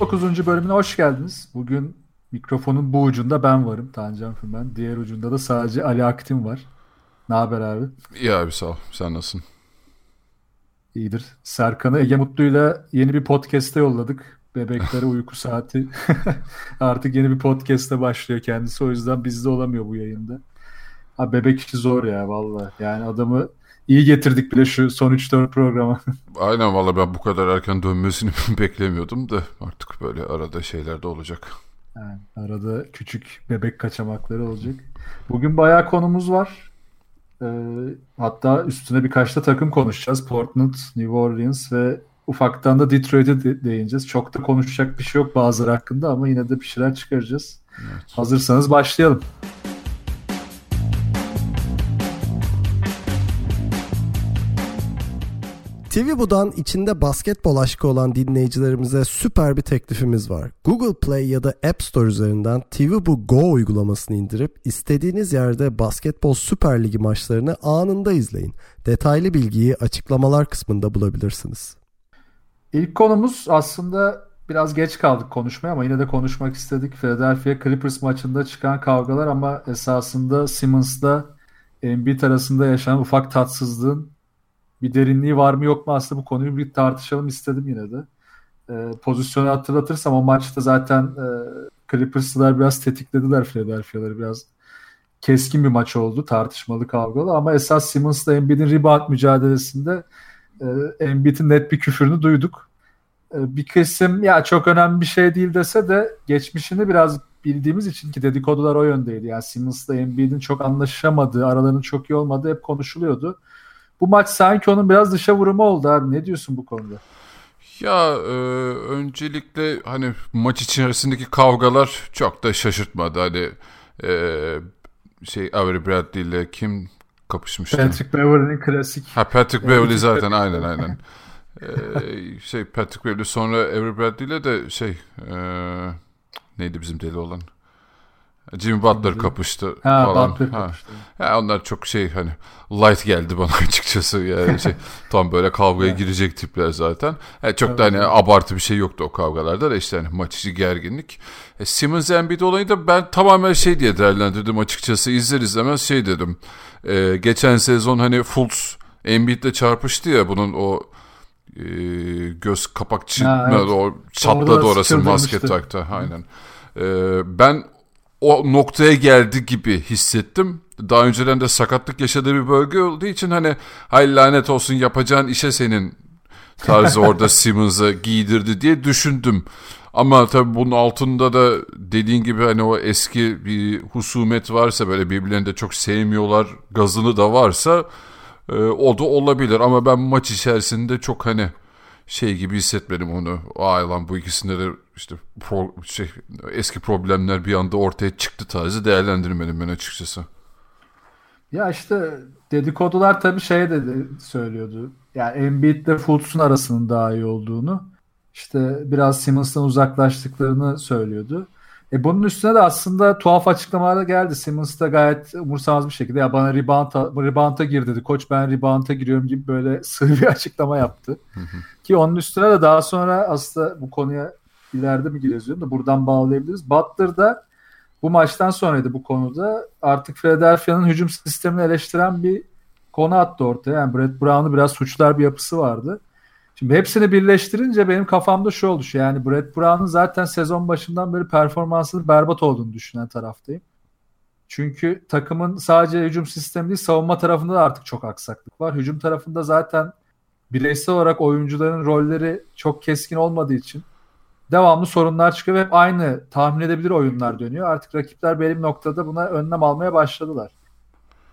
9. bölümüne hoş geldiniz. Bugün mikrofonun bu ucunda ben varım. Tancan Fümen. Diğer ucunda da sadece Ali Aktin var. Ne haber abi? İyi abi sağ ol. Sen nasılsın? İyidir. Serkan'ı Ege Mutlu'yla yeni bir podcast'e yolladık. Bebeklere uyku saati. Artık yeni bir podcast'e başlıyor kendisi. O yüzden bizde olamıyor bu yayında. Ha bebek işi zor ya valla. Yani adamı iyi getirdik bile şu son 3-4 programa. Aynen valla ben bu kadar erken dönmesini beklemiyordum da artık böyle arada şeyler de olacak. Yani arada küçük bebek kaçamakları olacak. Bugün bayağı konumuz var. Ee, hatta üstüne birkaç da takım konuşacağız. Portland, New Orleans ve ufaktan da Detroit'e de değineceğiz. Çok da konuşacak bir şey yok bazıları hakkında ama yine de bir şeyler çıkaracağız. Evet. Hazırsanız başlayalım. TVBU'dan içinde basketbol aşkı olan dinleyicilerimize süper bir teklifimiz var. Google Play ya da App Store üzerinden TVBU Go uygulamasını indirip istediğiniz yerde basketbol Süper Ligi maçlarını anında izleyin. Detaylı bilgiyi açıklamalar kısmında bulabilirsiniz. İlk konumuz aslında biraz geç kaldık konuşmaya ama yine de konuşmak istedik. Philadelphia Clippers maçında çıkan kavgalar ama esasında Simmons'la Embiid arasında yaşanan ufak tatsızlığın bir derinliği var mı yok mu aslında bu konuyu bir tartışalım istedim yine de. Ee, pozisyonu hatırlatırsam o maçta zaten e, Clippers'lılar biraz tetiklediler Philadelphia'ları biraz keskin bir maç oldu tartışmalı kavgalı ama esas Simmons'la Embiid'in rebound mücadelesinde e, Embiid'in net bir küfürünü duyduk. E, bir kesim ya çok önemli bir şey değil dese de geçmişini biraz bildiğimiz için ki dedikodular o yöndeydi. Yani Simmons'la Embiid'in çok anlaşamadığı, aralarının çok iyi olmadığı hep konuşuluyordu. Bu maç sanki onun biraz dışa vurumu oldu abi. Ne diyorsun bu konuda? Ya e, öncelikle hani maç içerisindeki kavgalar çok da şaşırtmadı. Hani e, şey Avery Bradley ile kim kapışmıştı? Patrick Beverley'nin klasik. Ha Patrick Beverley zaten aynen aynen. Ee, şey Patrick Beverley sonra Avery Bradley ile de şey e, neydi bizim deli olan? Jimmy Butler kapıştı Ha, falan. Butler Ha. kapıştı. Ya onlar çok şey hani light geldi bana açıkçası yani şey tam böyle kavgaya girecek tipler zaten. Yani çok Evet, da hani abartı bir şey yoktu o kavgalarda da işte hani maç içi gerginlik. E, Simmons Embiid olayı da ben tamamen şey diye değerlendirdim açıkçası izler izlemez şey dedim. E, geçen sezon hani Fultz Embiid'le çarpıştı ya bunun o e, göz kapak çizme Ha, evet. o çatladı orası basket takta aynen. E, ben o noktaya geldi gibi hissettim. Daha önceden de sakatlık yaşadığı bir bölge olduğu için hani hay lanet olsun yapacağın işe senin tarzı orada Simmons'a giydirdi diye düşündüm. Ama tabii bunun altında da dediğin gibi hani o eski bir husumet varsa böyle birbirlerini de çok sevmiyorlar gazını da varsa e, o da olabilir. Ama ben maç içerisinde çok hani şey gibi hissetmedim onu. Ay lan bu ikisinde de işte pro, şey, eski problemler bir anda ortaya çıktı tarzı değerlendirmedim ben açıkçası. Ya işte dedikodular tabii şey dedi söylüyordu. Yani Embiid'le Fultz'un arasının daha iyi olduğunu. İşte biraz Simmons'tan uzaklaştıklarını söylüyordu. E bunun üstüne de aslında tuhaf açıklamalar da geldi. Simmons da gayet umursamaz bir şekilde ya bana rebound'a, rebound'a gir dedi. Koç ben rebound'a giriyorum gibi böyle sığ bir açıklama yaptı. Ki onun üstüne de daha sonra aslında bu konuya ileride mi gireceğiz diyorum da buradan bağlayabiliriz. Butler da bu maçtan sonraydı bu konuda. Artık Philadelphia'nın hücum sistemini eleştiren bir konu attı ortaya. Yani Brett Brown'u biraz suçlar bir yapısı vardı. Şimdi hepsini birleştirince benim kafamda şu oluşuyor. Yani Brett Brown'un zaten sezon başından beri performansının berbat olduğunu düşünen taraftayım. Çünkü takımın sadece hücum sistemi değil savunma tarafında da artık çok aksaklık var. Hücum tarafında zaten bireysel olarak oyuncuların rolleri çok keskin olmadığı için devamlı sorunlar çıkıyor ve hep aynı tahmin edebilir oyunlar dönüyor. Artık rakipler bir noktada buna önlem almaya başladılar.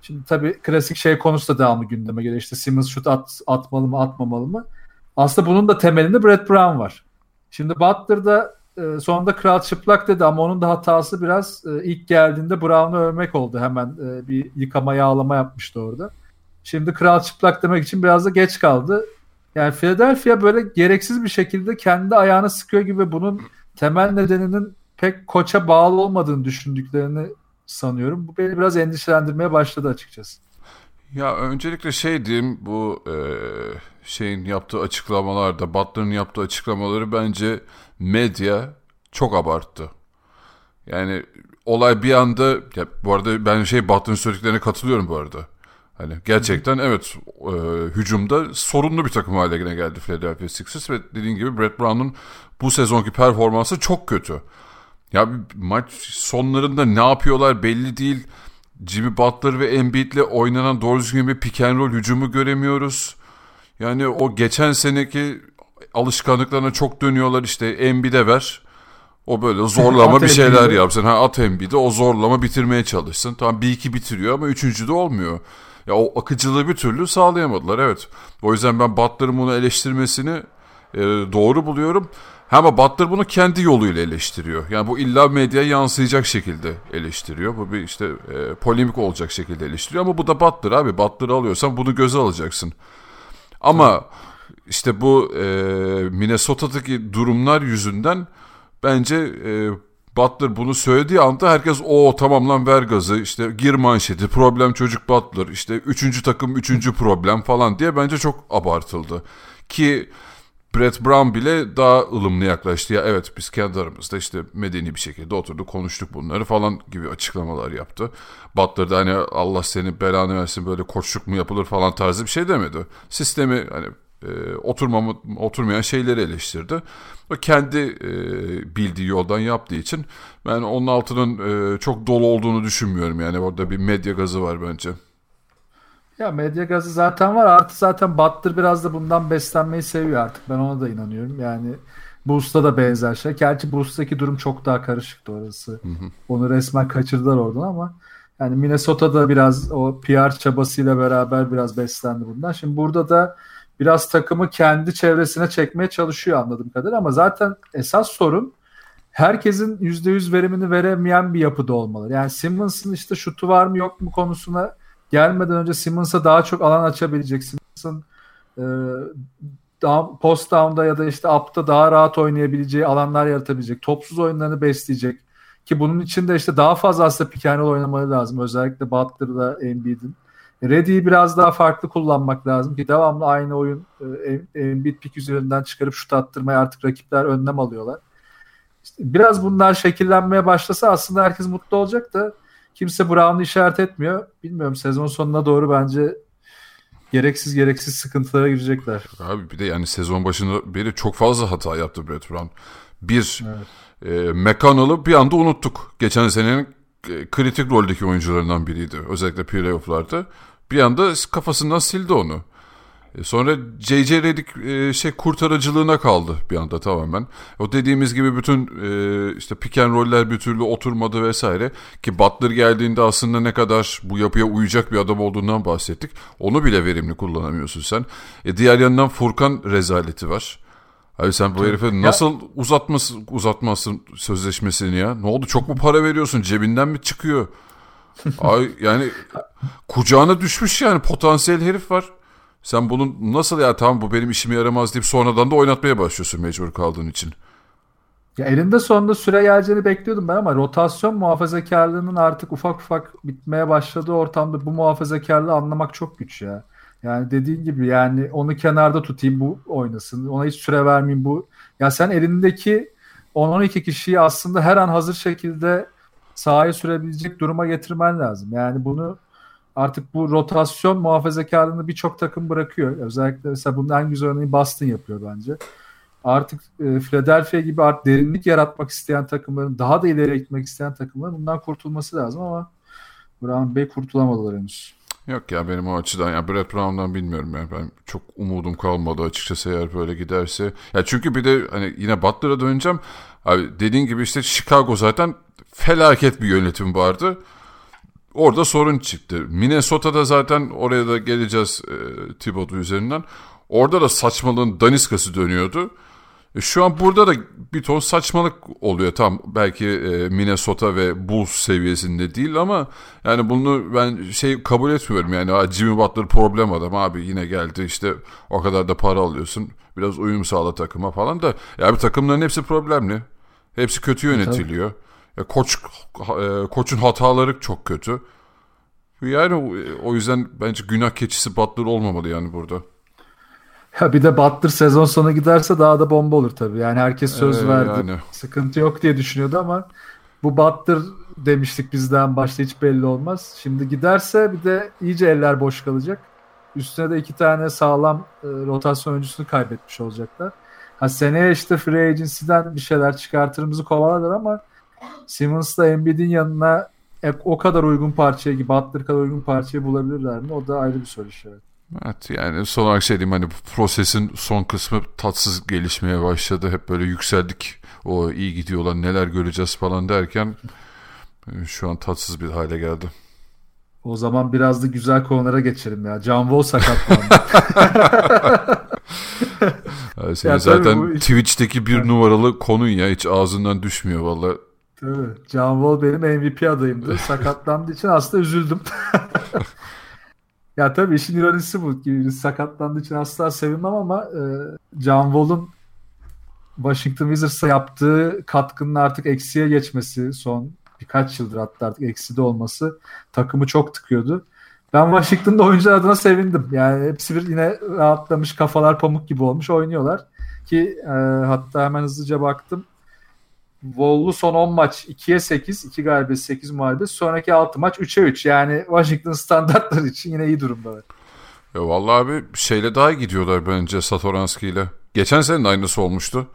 Şimdi tabii klasik şey konusu da devamlı gündeme geliyor. İşte Simmons şut at, atmalı mı atmamalı mı? Aslında bunun da temelinde Brett Brown var. Şimdi Butler'da e, sonunda kral çıplak dedi ama onun da hatası biraz e, ilk geldiğinde Brown'u övmek oldu. Hemen e, bir yıkama yağlama yapmıştı orada. Şimdi kral çıplak demek için biraz da geç kaldı. Yani Philadelphia böyle gereksiz bir şekilde kendi ayağını sıkıyor gibi bunun temel nedeninin pek koça bağlı olmadığını düşündüklerini sanıyorum. Bu beni biraz endişelendirmeye başladı açıkçası. Ya öncelikle şey diyeyim bu e, şeyin yaptığı açıklamalarda Butler'ın yaptığı açıklamaları bence medya çok abarttı. Yani olay bir anda ya bu arada ben şey Butler'ın söylediklerine katılıyorum bu arada. Hani gerçekten evet e, hücumda sorunlu bir takım haline geldi Philadelphia Sixers ve dediğin gibi Brett Brown'un bu sezonki performansı çok kötü. Ya maç sonlarında ne yapıyorlar belli değil. Jimmy Butler ve Embiid'le oynanan doğru düzgün bir pick and roll hücumu göremiyoruz. Yani o geçen seneki alışkanlıklarına çok dönüyorlar işte Embiid'e ver. O böyle zorlama bir şeyler yapsın. Ha at Embiid'e o zorlama bitirmeye çalışsın. Tamam bir iki bitiriyor ama üçüncü de olmuyor. Ya o akıcılığı bir türlü sağlayamadılar evet. O yüzden ben Butler'ın bunu eleştirmesini e, doğru buluyorum. Ama Butler bunu kendi yoluyla eleştiriyor. Yani bu illa medyaya yansıyacak şekilde eleştiriyor. Bu bir işte e, polemik olacak şekilde eleştiriyor. Ama bu da Butler abi. Butler'ı alıyorsan bunu göze alacaksın. Ama işte bu e, Minnesota'daki durumlar yüzünden bence e, Butler bunu söylediği anda herkes o tamam lan ver gazı işte gir manşeti problem çocuk Butler işte üçüncü takım üçüncü problem falan diye bence çok abartıldı. Ki Brett Brown bile daha ılımlı yaklaştı. Ya evet biz kendi aramızda işte medeni bir şekilde oturduk konuştuk bunları falan gibi açıklamalar yaptı. Butler da hani Allah seni belanı versin böyle koçluk mu yapılır falan tarzı bir şey demedi. Sistemi hani e, oturmamı, oturmayan şeyleri eleştirdi. O kendi e, bildiği yoldan yaptığı için ben onun altının e, çok dolu olduğunu düşünmüyorum. Yani orada bir medya gazı var bence. Ya medya gazı zaten var. Artı zaten Butler biraz da bundan beslenmeyi seviyor artık. Ben ona da inanıyorum. Yani Boost'ta da benzer şey. Gerçi Boost'taki durum çok daha karışıktı orası. Hı hı. Onu resmen kaçırdılar oradan ama yani Minnesota'da biraz o PR çabasıyla beraber biraz beslendi bundan. Şimdi burada da biraz takımı kendi çevresine çekmeye çalışıyor anladığım kadarıyla ama zaten esas sorun herkesin %100 verimini veremeyen bir yapıda olmalı. Yani Simmons'ın işte şutu var mı yok mu konusuna gelmeden önce Simmons'a daha çok alan açabilecek. Simmons'ın e, down, post down'da ya da işte up'ta daha rahat oynayabileceği alanlar yaratabilecek. Topsuz oyunlarını besleyecek. Ki bunun için de işte daha fazla aslında pick oynamaları lazım. Özellikle Butler'da Embiid'in. Reddy'yi biraz daha farklı kullanmak lazım ki devamlı aynı oyun e, Embiid pick üzerinden çıkarıp şut attırmaya artık rakipler önlem alıyorlar. İşte biraz bunlar şekillenmeye başlasa aslında herkes mutlu olacak da kimse Brown'u işaret etmiyor. Bilmiyorum sezon sonuna doğru bence gereksiz gereksiz sıkıntılara girecekler. Abi bir de yani sezon başında beri çok fazla hata yaptı Brett Brown. Bir evet. e, McConnell'ı bir anda unuttuk. Geçen senenin kritik roldeki oyuncularından biriydi. Özellikle playoff'larda. Bir anda kafasından sildi onu. E, sonra J.J. Redick e, şey kurtarıcılığına kaldı bir anda tamamen. O dediğimiz gibi bütün e, işte pick roller bir türlü oturmadı vesaire. Ki Butler geldiğinde aslında ne kadar bu yapıya uyacak bir adam olduğundan bahsettik. Onu bile verimli kullanamıyorsun sen. E, diğer yandan Furkan rezaleti var. Abi sen bu herife nasıl uzatmasın, uzatmazsın sözleşmesini ya? Ne oldu çok mu para veriyorsun? Cebinden mi çıkıyor? Ay yani kucağına düşmüş yani potansiyel herif var. Sen bunun nasıl ya tamam bu benim işime yaramaz deyip sonradan da oynatmaya başlıyorsun mecbur kaldığın için. Ya elinde sonunda süre geleceğini bekliyordum ben ama rotasyon muhafazakarlığının artık ufak ufak bitmeye başladığı ortamda bu muhafazakarlığı anlamak çok güç ya. Yani dediğin gibi yani onu kenarda tutayım bu oynasın. Ona hiç süre vermeyeyim bu. Ya sen elindeki 10-12 kişiyi aslında her an hazır şekilde sahaya sürebilecek duruma getirmen lazım. Yani bunu artık bu rotasyon muhafazakarlığını birçok takım bırakıyor. Özellikle mesela bunun en güzel örneği Boston yapıyor bence. Artık e, Philadelphia gibi artık derinlik yaratmak isteyen takımların, daha da ileri gitmek isteyen takımların bundan kurtulması lazım ama Brown Bey kurtulamadılar henüz. Yok ya benim o açıdan ya Brett Brown'dan bilmiyorum yani ben çok umudum kalmadı açıkçası eğer böyle giderse. Ya çünkü bir de hani yine Butler'a döneceğim. Abi dediğin gibi işte Chicago zaten felaket bir yönetim vardı. Orada sorun çıktı. Minnesota'da zaten oraya da geleceğiz e, Thibodeau üzerinden. Orada da saçmalığın daniskası dönüyordu. E, Şu an burada da bir ton saçmalık oluyor. Tam belki e, Minnesota ve Bulls seviyesinde değil ama yani bunu ben şey kabul etmiyorum. Yani "Aa, Jimmy Butler problem adam abi yine geldi işte o kadar da para alıyorsun. Biraz uyum sağla takıma falan da. Ya bir takımların hepsi problemli. Hepsi kötü yönetiliyor. Ya koç e, koçun hataları çok kötü. Yani o yüzden bence günah keçisi Butler olmamalı yani burada. Ya bir de Butler sezon sonu giderse daha da bomba olur tabii. Yani herkes söz Ee, verdi. yani. Sıkıntı yok diye düşünüyordu ama bu Butler demiştik bizden başta hiç belli olmaz. Şimdi giderse bir de iyice eller boş kalacak. Üstüne de iki tane sağlam e, rotasyon oyuncusunu kaybetmiş olacaklar. Ha seneye işte free agency'den bir şeyler çıkartırımızı kovalarlar ama Simmons'la Embiid'in yanına e, o kadar uygun parçayı Butler kadar uygun parçayı bulabilirler mi? O da ayrı bir soru işareti. Evet yani son olarak şey diyeyim hani bu prosesin son kısmı tatsız gelişmeye başladı. Hep böyle yükseldik. O iyi gidiyorlar neler göreceğiz falan derken e, şu an tatsız bir hale geldi. O zaman biraz da güzel konulara geçelim ya. John Wall sakatlandı. Yani senin Ya tabii zaten bu Twitch'teki bir numaralı konun ya hiç ağzından düşmüyor valla. Tabii. John Wall benim MVP adayımdı. Sakatlandığı için aslında üzüldüm. ya tabii işin ironisi bu. Sakatlandığı için asla sevinmem ama e, John Wall'un Washington Wizards'a yaptığı katkının artık eksiye geçmesi son birkaç yıldır hatta artık ekside olması takımı çok tıkıyordu. Ben Washington'da oyuncular adına sevindim. Yani hepsi bir yine rahatlamış kafalar pamuk gibi olmuş oynuyorlar. Ki e, hatta hemen hızlıca baktım. Wall'lu son 10 maç 2'ye 8, 2 galibiyet 8 mağlubiyet. Sonraki 6 maç 3'e 3. Yani Washington standartları için yine iyi durumdalar. Ya vallahi abi şeyle daha iyi gidiyorlar bence Satoranski ile. Geçen sene de aynısı olmuştu.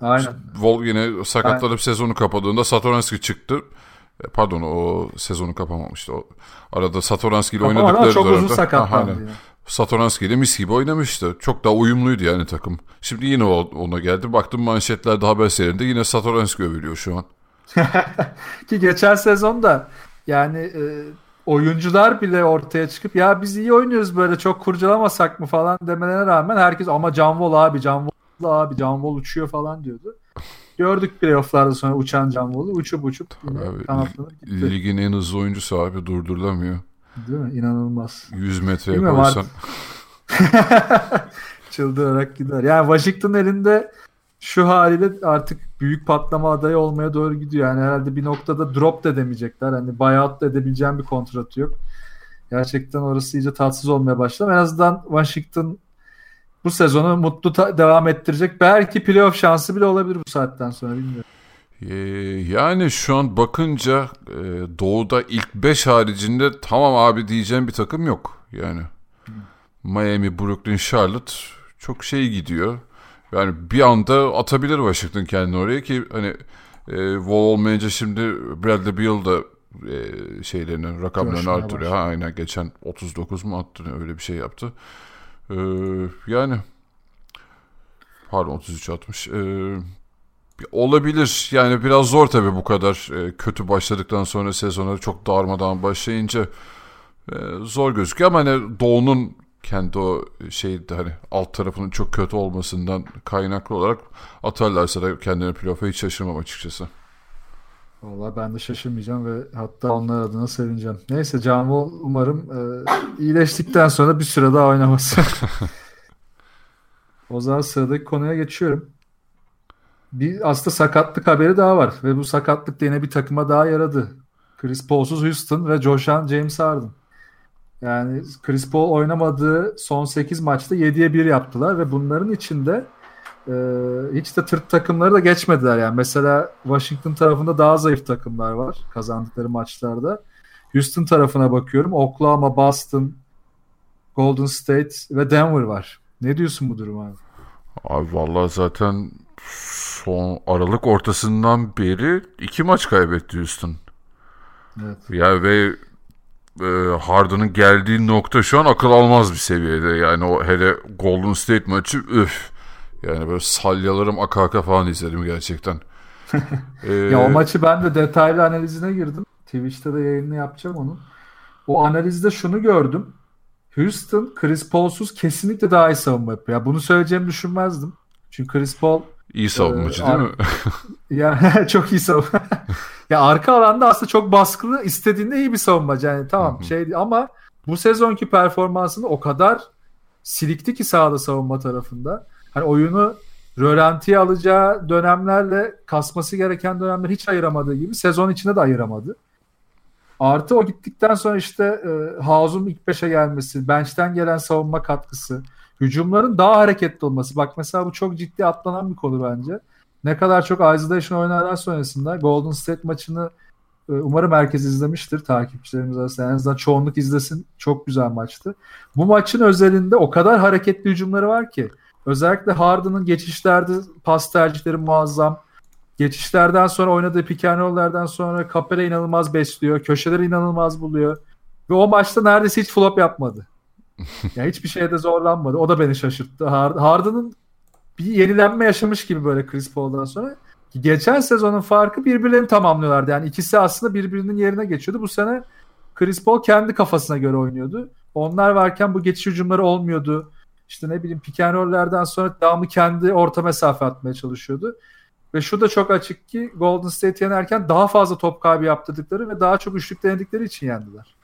Aynen. Vol yine sakatlanıp sezonu kapadığında Satoranski çıktı. E, Pardon o sezonu kapamamıştı. O arada Satoranski ile oynadıkları çok uzun Ha, sakatlandı aynen. Satoranski ile mis gibi oynamıştı. Çok daha uyumluydu yani takım. Şimdi yine ona geldi. Baktım manşetlerde haber serinde yine Satoranski övülüyor şu an. Ki geçen sezonda yani e, oyuncular bile ortaya çıkıp ya biz iyi oynuyoruz böyle çok kurcalamasak mı falan demelerine rağmen herkes ama Can Wall abi Can Wall abi Can Wall uçuyor falan diyordu. Gördük playofflarda sonra uçan Can Wall'u uçup uçup yine Abi, kanatlanıp gitti. Ligin en hızlı oyuncusu abi durdurulamıyor. Değil mi? İnanılmaz. 100 metreye Bilmiyorum koysan. Çıldırarak gider. Yani Washington elinde şu haliyle artık büyük patlama adayı olmaya doğru gidiyor. Yani herhalde bir noktada drop da demeyecekler. Hani buyout da edebileceğim bir kontratı yok. Gerçekten orası iyice tatsız olmaya başladı. En azından Washington bu sezonu mutlu devam ettirecek. Belki playoff şansı bile olabilir bu saatten sonra bilmiyorum. Ee, yani şu an bakınca e, doğuda ilk 5 haricinde tamam abi diyeceğim bir takım yok. Yani Miami, Brooklyn, Charlotte çok şey gidiyor. Yani bir anda atabilir Washington kendini oraya ki hani e, Wall olmayınca şimdi Bradley Beal da e, şeylerini rakamlarını Coşmaya artırıyor. Ha, aynen geçen 39 mu attı öyle bir şey yaptı. Ee, yani pardon 33 atmış. Ee, olabilir. Yani biraz zor tabii bu kadar e, kötü başladıktan sonra sezona çok darmadan başlayınca e, zor gözüküyor ama hani Doğu'nun kendi o şeyde hani alt tarafının çok kötü olmasından kaynaklı olarak atarlarsa da kendini playoff'a hiç şaşırmam açıkçası. Vallahi ben de şaşırmayacağım ve hatta onlar adına sevineceğim. Neyse Wall umarım e, iyileştikten sonra bir süre daha oynaması. o zaman sıradaki konuya geçiyorum. Bir aslında sakatlık haberi daha var ve bu sakatlık da yine bir takıma daha yaradı. Chris Paul'suz Houston ve Joshan James Harden. Yani Chris Paul oynamadığı son 8 maçta 7'ye 1 yaptılar ve bunların içinde ee, hiç de tırt takımları da geçmediler yani. Mesela Washington tarafında daha zayıf takımlar var kazandıkları maçlarda. Houston tarafına bakıyorum. Oklahoma, Boston, Golden State ve Denver var. Ne diyorsun bu duruma? abi? Abi vallahi zaten son Aralık ortasından beri iki maç kaybetti Houston. Evet. Ya ve e, Harden'ın geldiği nokta şu an akıl almaz bir seviyede. Yani o hele Golden State maçı üf. Yani böyle salyalarım aka aka falan izledim gerçekten. Ee, Ya o maçı ben de detaylı analizine girdim. Twitch'te de yayını yapacağım onu. O analizde şunu gördüm. Houston Chris Paul'suz kesinlikle daha iyi savunma yapıyor. Ya bunu söyleyeceğimi düşünmezdim. Çünkü Chris Paul İyi savunmacı değil Ar- mi? Yani çok iyi savunma. ya arka alanda aslında çok baskılı, istediğinde iyi bir savunmacı. Yani tamam Hı hı. şey ama bu sezonki performansında o kadar silikti ki sahada savunma tarafında. Hani oyunu rölantiye alacağı dönemlerle kasması gereken dönemler hiç ayıramadığı gibi sezon içinde de ayıramadı. Artı o gittikten sonra işte e, Hazum ilk beşe gelmesi, bench'ten gelen savunma katkısı, hücumların daha hareketli olması. Bak mesela bu çok ciddi atlanan bir konu bence. Ne kadar çok isolation oynarlar sonrasında Golden State maçını e, umarım herkes izlemiştir takipçilerimiz arasında. En azından çoğunluk izlesin. Çok güzel maçtı. Bu maçın özelinde o kadar hareketli hücumları var ki. Özellikle Harden'ın geçişlerde pas tercihleri muazzam. Geçişlerden sonra oynadığı pick sonra Kapere inanılmaz besliyor. Köşeleri inanılmaz buluyor. Ve o maçta neredeyse hiç flop yapmadı. Ya hiçbir şeyde zorlanmadı. O da beni şaşırttı. Hard- Harden'ın bir yenilenme yaşamış gibi böyle Chris Paul'dan sonra. Geçen sezonun farkı birbirlerini tamamlıyorlardı. Yani ikisi aslında birbirinin yerine geçiyordu. Bu sene Chris Paul kendi kafasına göre oynuyordu. Onlar varken bu geçiş hücumları olmuyordu. İşte ne bileyim pick and roll'lerden sonra devamı kendi orta mesafe atmaya çalışıyordu. Ve şu da çok açık ki Golden State yenerken daha fazla top kaybı yaptırdıkları ve daha çok üçlük denedikleri için yendiler.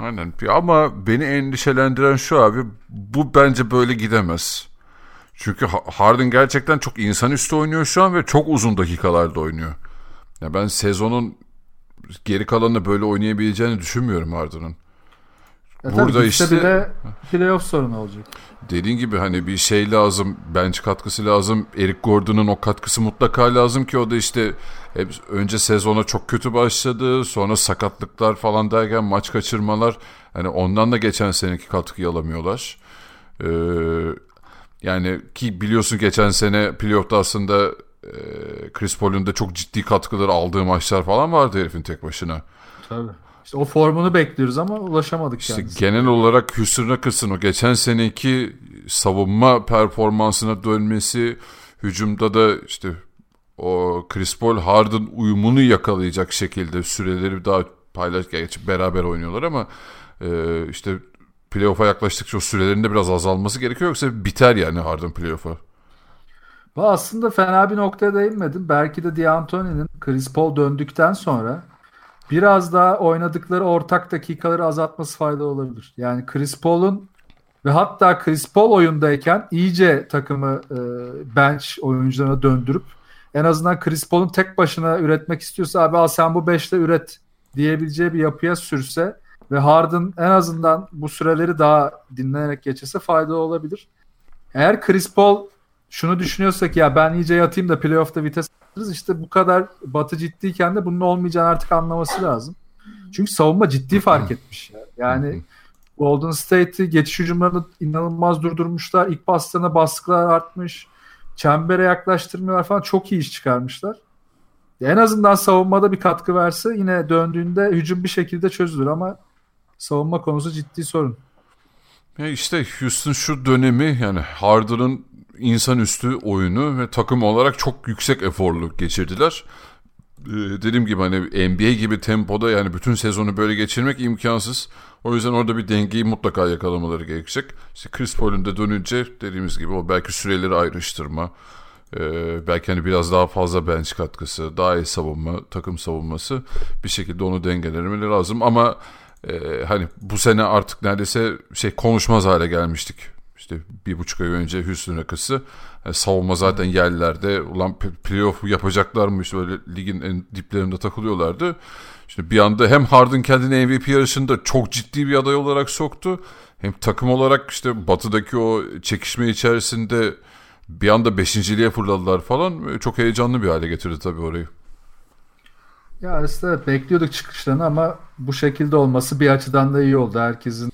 Aynen. Ama beni endişelendiren şu abi. Bu bence böyle gidemez. Çünkü Ha- Harden gerçekten çok insanüstü oynuyor şu an ve çok uzun dakikalarda oynuyor. Ya ben sezonun geri kalanını böyle oynayabileceğini düşünmüyorum Harden'ın. Ya Burada işte- bile playoff sorunu olacak. Dediğin gibi hani bir şey lazım, bench katkısı lazım. Eric Gordon'un o katkısı mutlaka lazım ki o da işte hep önce sezona çok kötü başladı. Sonra sakatlıklar falan derken maç kaçırmalar. Hani ondan da geçen seneki katkıyı alamıyorlar. Ee, yani ki biliyorsun geçen sene playoff'ta aslında e, Chris Paul'un da çok ciddi katkıları aldığı maçlar falan vardı herifin tek başına. Tabii. İşte o formunu bekliyoruz ama ulaşamadık İşte kendisine. genel olarak Houston Rockets'ın o geçen seneki savunma performansına dönmesi, hücumda da işte o Chris Paul Harden uyumunu yakalayacak şekilde süreleri daha paylaş gerçi beraber oynuyorlar ama e, işte playoff'a yaklaştıkça o sürelerin de biraz azalması gerekiyor yoksa biter yani Harden playoff'a. Aslında fena bir noktaya değinmedim. Belki de D'Antoni'nin Chris Paul döndükten sonra biraz daha oynadıkları ortak dakikaları azaltması faydalı olabilir. Yani Chris Paul'un ve hatta Chris Paul oyundayken iyice takımı e, bench oyuncularına döndürüp en azından Chris Paul'un tek başına üretmek istiyorsa abi al sen bu 5'te üret diyebileceği bir yapıya sürse ve Harden en azından bu süreleri daha dinlenerek geçirse faydalı olabilir. Eğer Chris Paul şunu düşünüyorsak ya ben iyice yatayım da playoff'ta vites alırız işte bu kadar batı ciddiyken de bunun olmayacağını artık anlaması lazım. Çünkü savunma ciddi fark etmiş ya. Yani Golden State'i geçiş hücumlarını inanılmaz durdurmuşlar. İlk paslarına baskılar artmış. Çembere yaklaştırmıyorlar falan. Çok iyi iş çıkarmışlar. En azından savunmada bir katkı verse yine döndüğünde hücum bir şekilde çözülür ama savunma konusu ciddi sorun. Ya işte Houston şu dönemi yani Harden'ın insanüstü oyunu ve takım olarak çok yüksek eforlu geçirdiler. Ee, dediğim gibi hani NBA gibi tempoda yani bütün sezonu böyle geçirmek imkansız. O yüzden orada bir dengeyi mutlaka yakalamaları gerekecek. İşte Chris Paul'un da dönünce dediğimiz gibi o belki süreleri ayrıştırma, e, belki hani biraz daha fazla bench katkısı, daha iyi savunma, takım savunması bir şekilde onu dengelemeleri lazım. Ama e, hani bu sene artık neredeyse şey konuşmaz hale gelmiştik. İşte bir buçuk ay önce Houston Rockets'ı yani savunma zaten yerlerde ulan p- playoff yapacaklarmış böyle ligin en diplerinde takılıyorlardı. Şimdi bir anda hem Harden kendini MVP yarışında çok ciddi bir aday olarak soktu. Hem takım olarak işte batıdaki o çekişme içerisinde bir anda beşinciliğe fırladılar falan. Çok heyecanlı bir hale getirdi tabii orayı. Ya işte bekliyorduk çıkışlarını ama bu şekilde olması bir açıdan da iyi oldu. Herkesin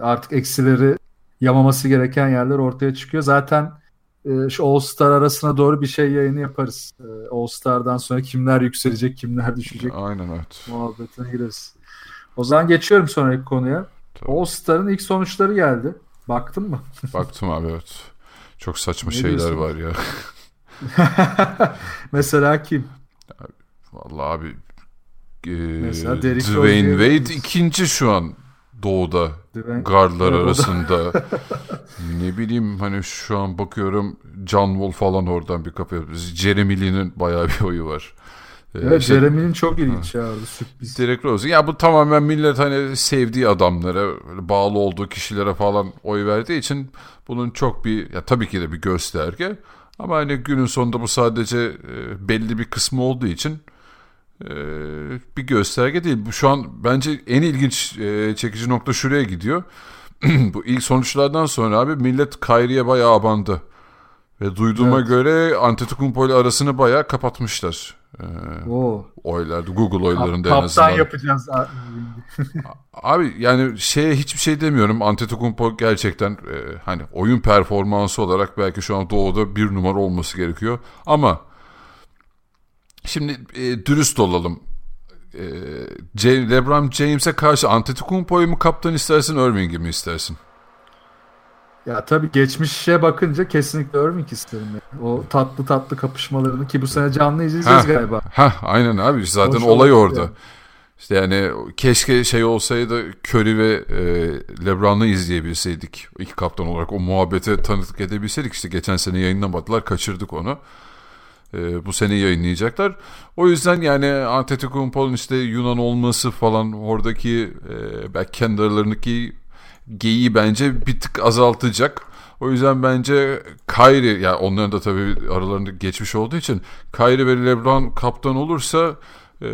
artık eksileri yamaması gereken yerler ortaya çıkıyor. Zaten e, şu All Star arasına doğru bir şey yayını yaparız. E, All Star'dan sonra kimler yükselecek, kimler düşecek Aynen evet. muhabbetine gireriz. O zaman geçiyorum sonraki konuya. Tamam. All Star'ın ilk sonuçları geldi. Baktın mı? Baktım abi evet. Çok saçma Ne şeyler diyorsun? var ya. Mesela kim? Vallahi abi e, Mesela Rose Dwayne Wade ikinci şu an. Doğuda Dwayne- guardlar Evet, o da- arasında. ne bileyim hani şu an bakıyorum John Wall falan oradan bir kapı yapıyor. Jeremy Lin'in bayağı bir oyu var. Ee, Evet işte Jeremy'nin çok ilginç ya orada sürpriz. Derek Rose. Ya bu tamamen millet hani sevdiği adamlara, bağlı olduğu kişilere falan oy verdiği için bunun çok bir ya tabii ki de bir gösterge. Ama hani günün sonunda bu sadece e, belli bir kısmı olduğu için bir gösterge değil. Şu an bence en ilginç e, çekici nokta şuraya gidiyor. bu ilk sonuçlardan sonra abi millet Kyrie'ye bayağı abandı. Ve duyduğuma Evet. göre Antetokounmpo ile arasını bayağı kapatmışlar. E, Oo. oylarda, Google oylarında en Kaptan azından. yapacağız. Abi yani şeye hiçbir şey demiyorum. Antetokounmpo gerçekten e, hani oyun performansı olarak belki şu an doğuda bir numara olması gerekiyor. Ama şimdi e, dürüst olalım. E, LeBron James'e karşı Antetokounmpo'yu mu kaptan istersin, Irving'i mi istersin? Ya tabii geçmişe bakınca kesinlikle Irving isterim. ya. O tatlı tatlı kapışmalarını ki bu sene canlı izleyeceğiz Ha. galiba. Ha aynen abi zaten Hoş olay orada. yani. İşte yani keşke şey olsaydı Curry ve e, LeBron'u izleyebilseydik iki kaptan olarak o muhabbete tanıklık edebilseydik işte geçen sene yayınlamadılar kaçırdık onu. E, bu sene yayınlayacaklar. O yüzden yani Antetokounmpo'nun işte Yunan olması falan oradaki e, belki kendi aralarındaki geyiği bence bir tık azaltacak. O yüzden bence Kyrie yani onların da tabii aralarında geçmiş olduğu için Kyrie ve LeBron kaptan olursa e,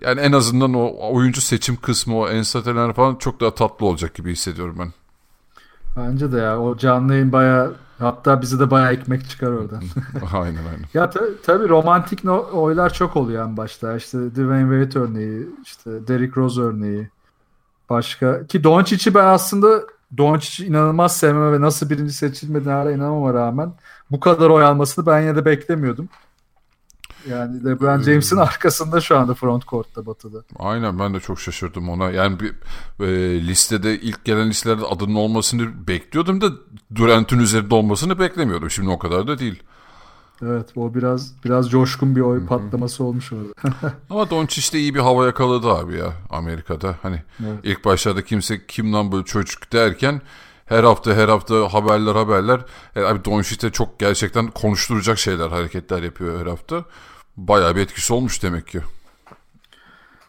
yani en azından o oyuncu seçim kısmı o enstateler falan çok daha tatlı olacak gibi hissediyorum ben. Bence de ya o canlı yayın bayağı hatta bize de bayağı ekmek çıkar oradan. aynen aynen. ya ta- tabii romantik no- oylar çok oluyor en başta. İşte Dwayne Wade örneği, işte Derrick Rose örneği. Başka ki Doncic'i ben aslında Doncic'i inanılmaz sevmeme ve nasıl birinci seçilmediğine hala inanmama rağmen bu kadar oy almasını ben yine de beklemiyordum. Yani LeBron James'in arkasında şu anda front court'ta Batı'da. Aynen ben de çok şaşırdım ona. Yani bir e, listede ilk gelen listelerde adının olmasını bekliyordum da Durant'ın üzerinde olmasını beklemiyordum. Şimdi o kadar da değil. Evet o biraz biraz coşkun bir oy patlaması olmuş orada. Ama Doncic de iyi bir hava yakaladı abi ya Amerika'da. Hani Evet. ilk başlarda kimse kim lan böyle çocuk derken her hafta her hafta haberler haberler. E, abi Doncic de çok gerçekten konuşturacak şeyler hareketler yapıyor her hafta. Bayağı bir etkisi olmuş demek ki.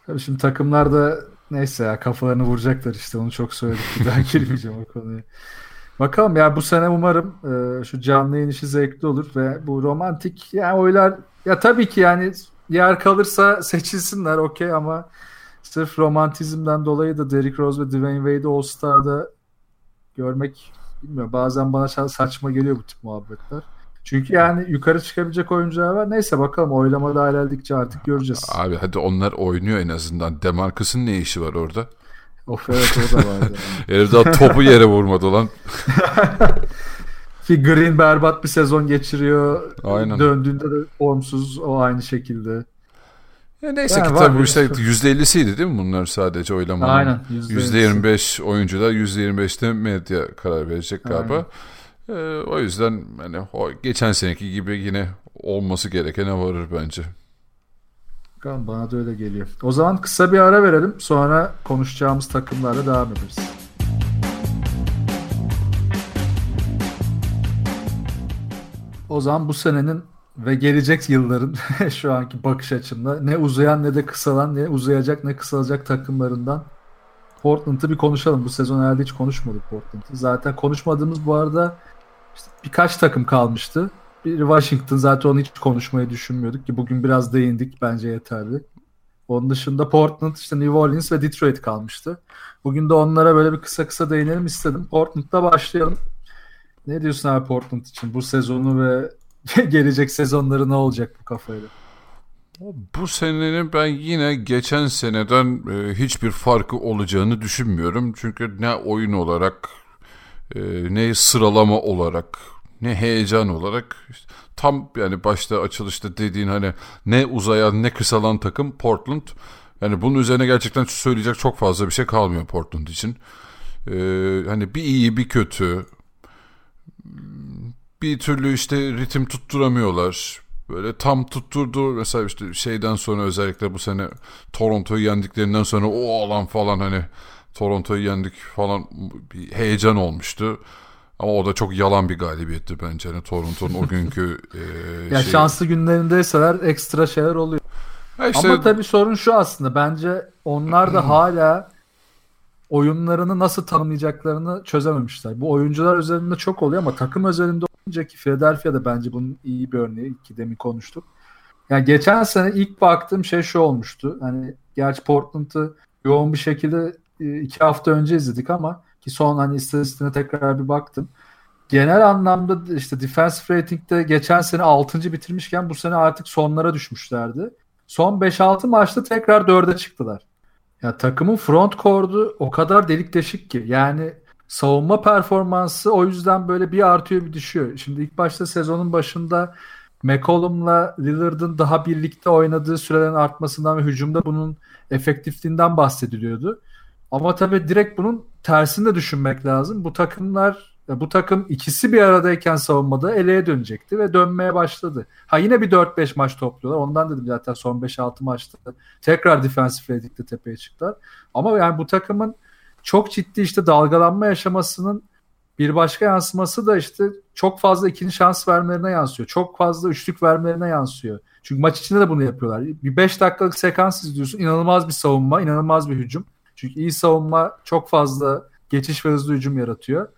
Tabii şimdi takımlar da neyse ya kafalarını vuracaklar işte onu çok söyledik. Bir daha girmeyeceğim o konuya. Bakalım ya bu sene umarım e, şu canlı yayın işi zevkli olur ve bu romantik yani oylar ya tabii ki yani yer kalırsa seçilsinler okey ama sırf romantizmden dolayı da Derrick Rose ve Dwayne Wade'i All-Star'da görmek bilmiyorum bazen bana sa- saçma geliyor bu tip muhabbetler. Çünkü yani yukarı çıkabilecek oyuncular var. Neyse bakalım oylamada ilerledikçe artık göreceğiz. Abi hadi onlar oynuyor en azından. Demarcus'un ne işi var orada? Of evet o da vardı. Herif daha topu yere vurmadı lan. Ki Green berbat bir sezon geçiriyor. Aynen. Döndüğünde de formsuz o aynı şekilde. Ya neyse Yani ki tabii işte sürü. %50'siydi değil mi bunlar sadece oylamanın? Aynen. %25 oyuncular %25'te medya karar verecek galiba. Ee, o yüzden hani o geçen seneki gibi yine olması gerekene varır bence. Bakalım, Bana da öyle geliyor. O zaman kısa bir ara verelim. Sonra konuşacağımız takımlarla devam ederiz. O zaman bu senenin ve gelecek yılların şu anki bakış açımda ne uzayan ne de kısalan ne uzayacak ne kısalacak takımlarından Portland'ı bir konuşalım. Bu sezon herhalde hiç konuşmadık Portland'ı. Zaten konuşmadığımız bu arada işte birkaç takım kalmıştı. Bir Washington zaten onu hiç konuşmayı düşünmüyorduk ki bugün biraz değindik bence yeterli. Onun dışında Portland, işte New Orleans ve Detroit kalmıştı. Bugün de onlara böyle bir kısa kısa değinelim istedim. Portland'da başlayalım. Ne diyorsun abi Portland için bu sezonu ve gelecek sezonları ne olacak bu kafayla? Bu senenin ben yine geçen seneden e, hiçbir farkı olacağını düşünmüyorum. Çünkü ne oyun olarak e, ne sıralama olarak ne heyecan olarak işte tam yani başta açılışta dediğin hani ne uzayan ne kısalan takım Portland. Yani bunun üzerine gerçekten söyleyecek çok fazla bir şey kalmıyor Portland için. E, hani bir iyi bir kötü bir türlü işte ritim tutturamıyorlar. Böyle tam tutturdu mesela işte şeyden sonra özellikle bu sene Toronto'yu yendiklerinden sonra o alan falan hani Toronto'yu yendik falan bir heyecan olmuştu. Ama o da çok yalan bir galibiyetti bence. Yani Toronto'nun o günkü e, ya şey... şanslı günlerindeyseler ekstra şeyler oluyor. işte... Ama tabii sorun şu aslında. Bence onlar da hala oyunlarını nasıl tanımlayacaklarını çözememişler. Bu oyuncular üzerinde çok oluyor ama takım özelinde olunca ki Philadelphia'da bence bunun iyi bir örneği ki demin konuştuk. Yani geçen sene ilk baktığım şey şu olmuştu. Hani gerçi Portland'ı yoğun bir şekilde iki hafta önce izledik ama ki son hani istatistiğine tekrar bir baktım. Genel anlamda işte defensive rating'de geçen sene 6. bitirmişken bu sene artık sonlara düşmüşlerdi. Son 5-6 maçta tekrar 4'e çıktılar. Ya takımın front court'u o kadar delik deşik ki. Yani savunma performansı o yüzden böyle bir artıyor bir düşüyor. Şimdi ilk başta sezonun başında McCollum'la Lillard'ın daha birlikte oynadığı sürelerin artmasından ve hücumda bunun efektifliğinden bahsediliyordu. Ama tabii direkt bunun tersini de düşünmek lazım. Bu takımlar bu takım ikisi bir aradayken savunmada eleye dönecekti ve dönmeye başladı. Ha yine bir 4-5 maç topluyorlar. Ondan dedim zaten son 5-6 maçta tekrar defensive rating'de tepeye çıktılar. Ama yani bu takımın çok ciddi işte dalgalanma yaşamasının bir başka yansıması da işte çok fazla ikinci şans vermelerine yansıyor. Çok fazla üçlük vermelerine yansıyor. Çünkü maç içinde de bunu yapıyorlar. Bir 5 dakikalık sekans izliyorsun. İnanılmaz bir savunma, inanılmaz bir hücum. Çünkü iyi savunma çok fazla geçiş ve hızlı hücum yaratıyor.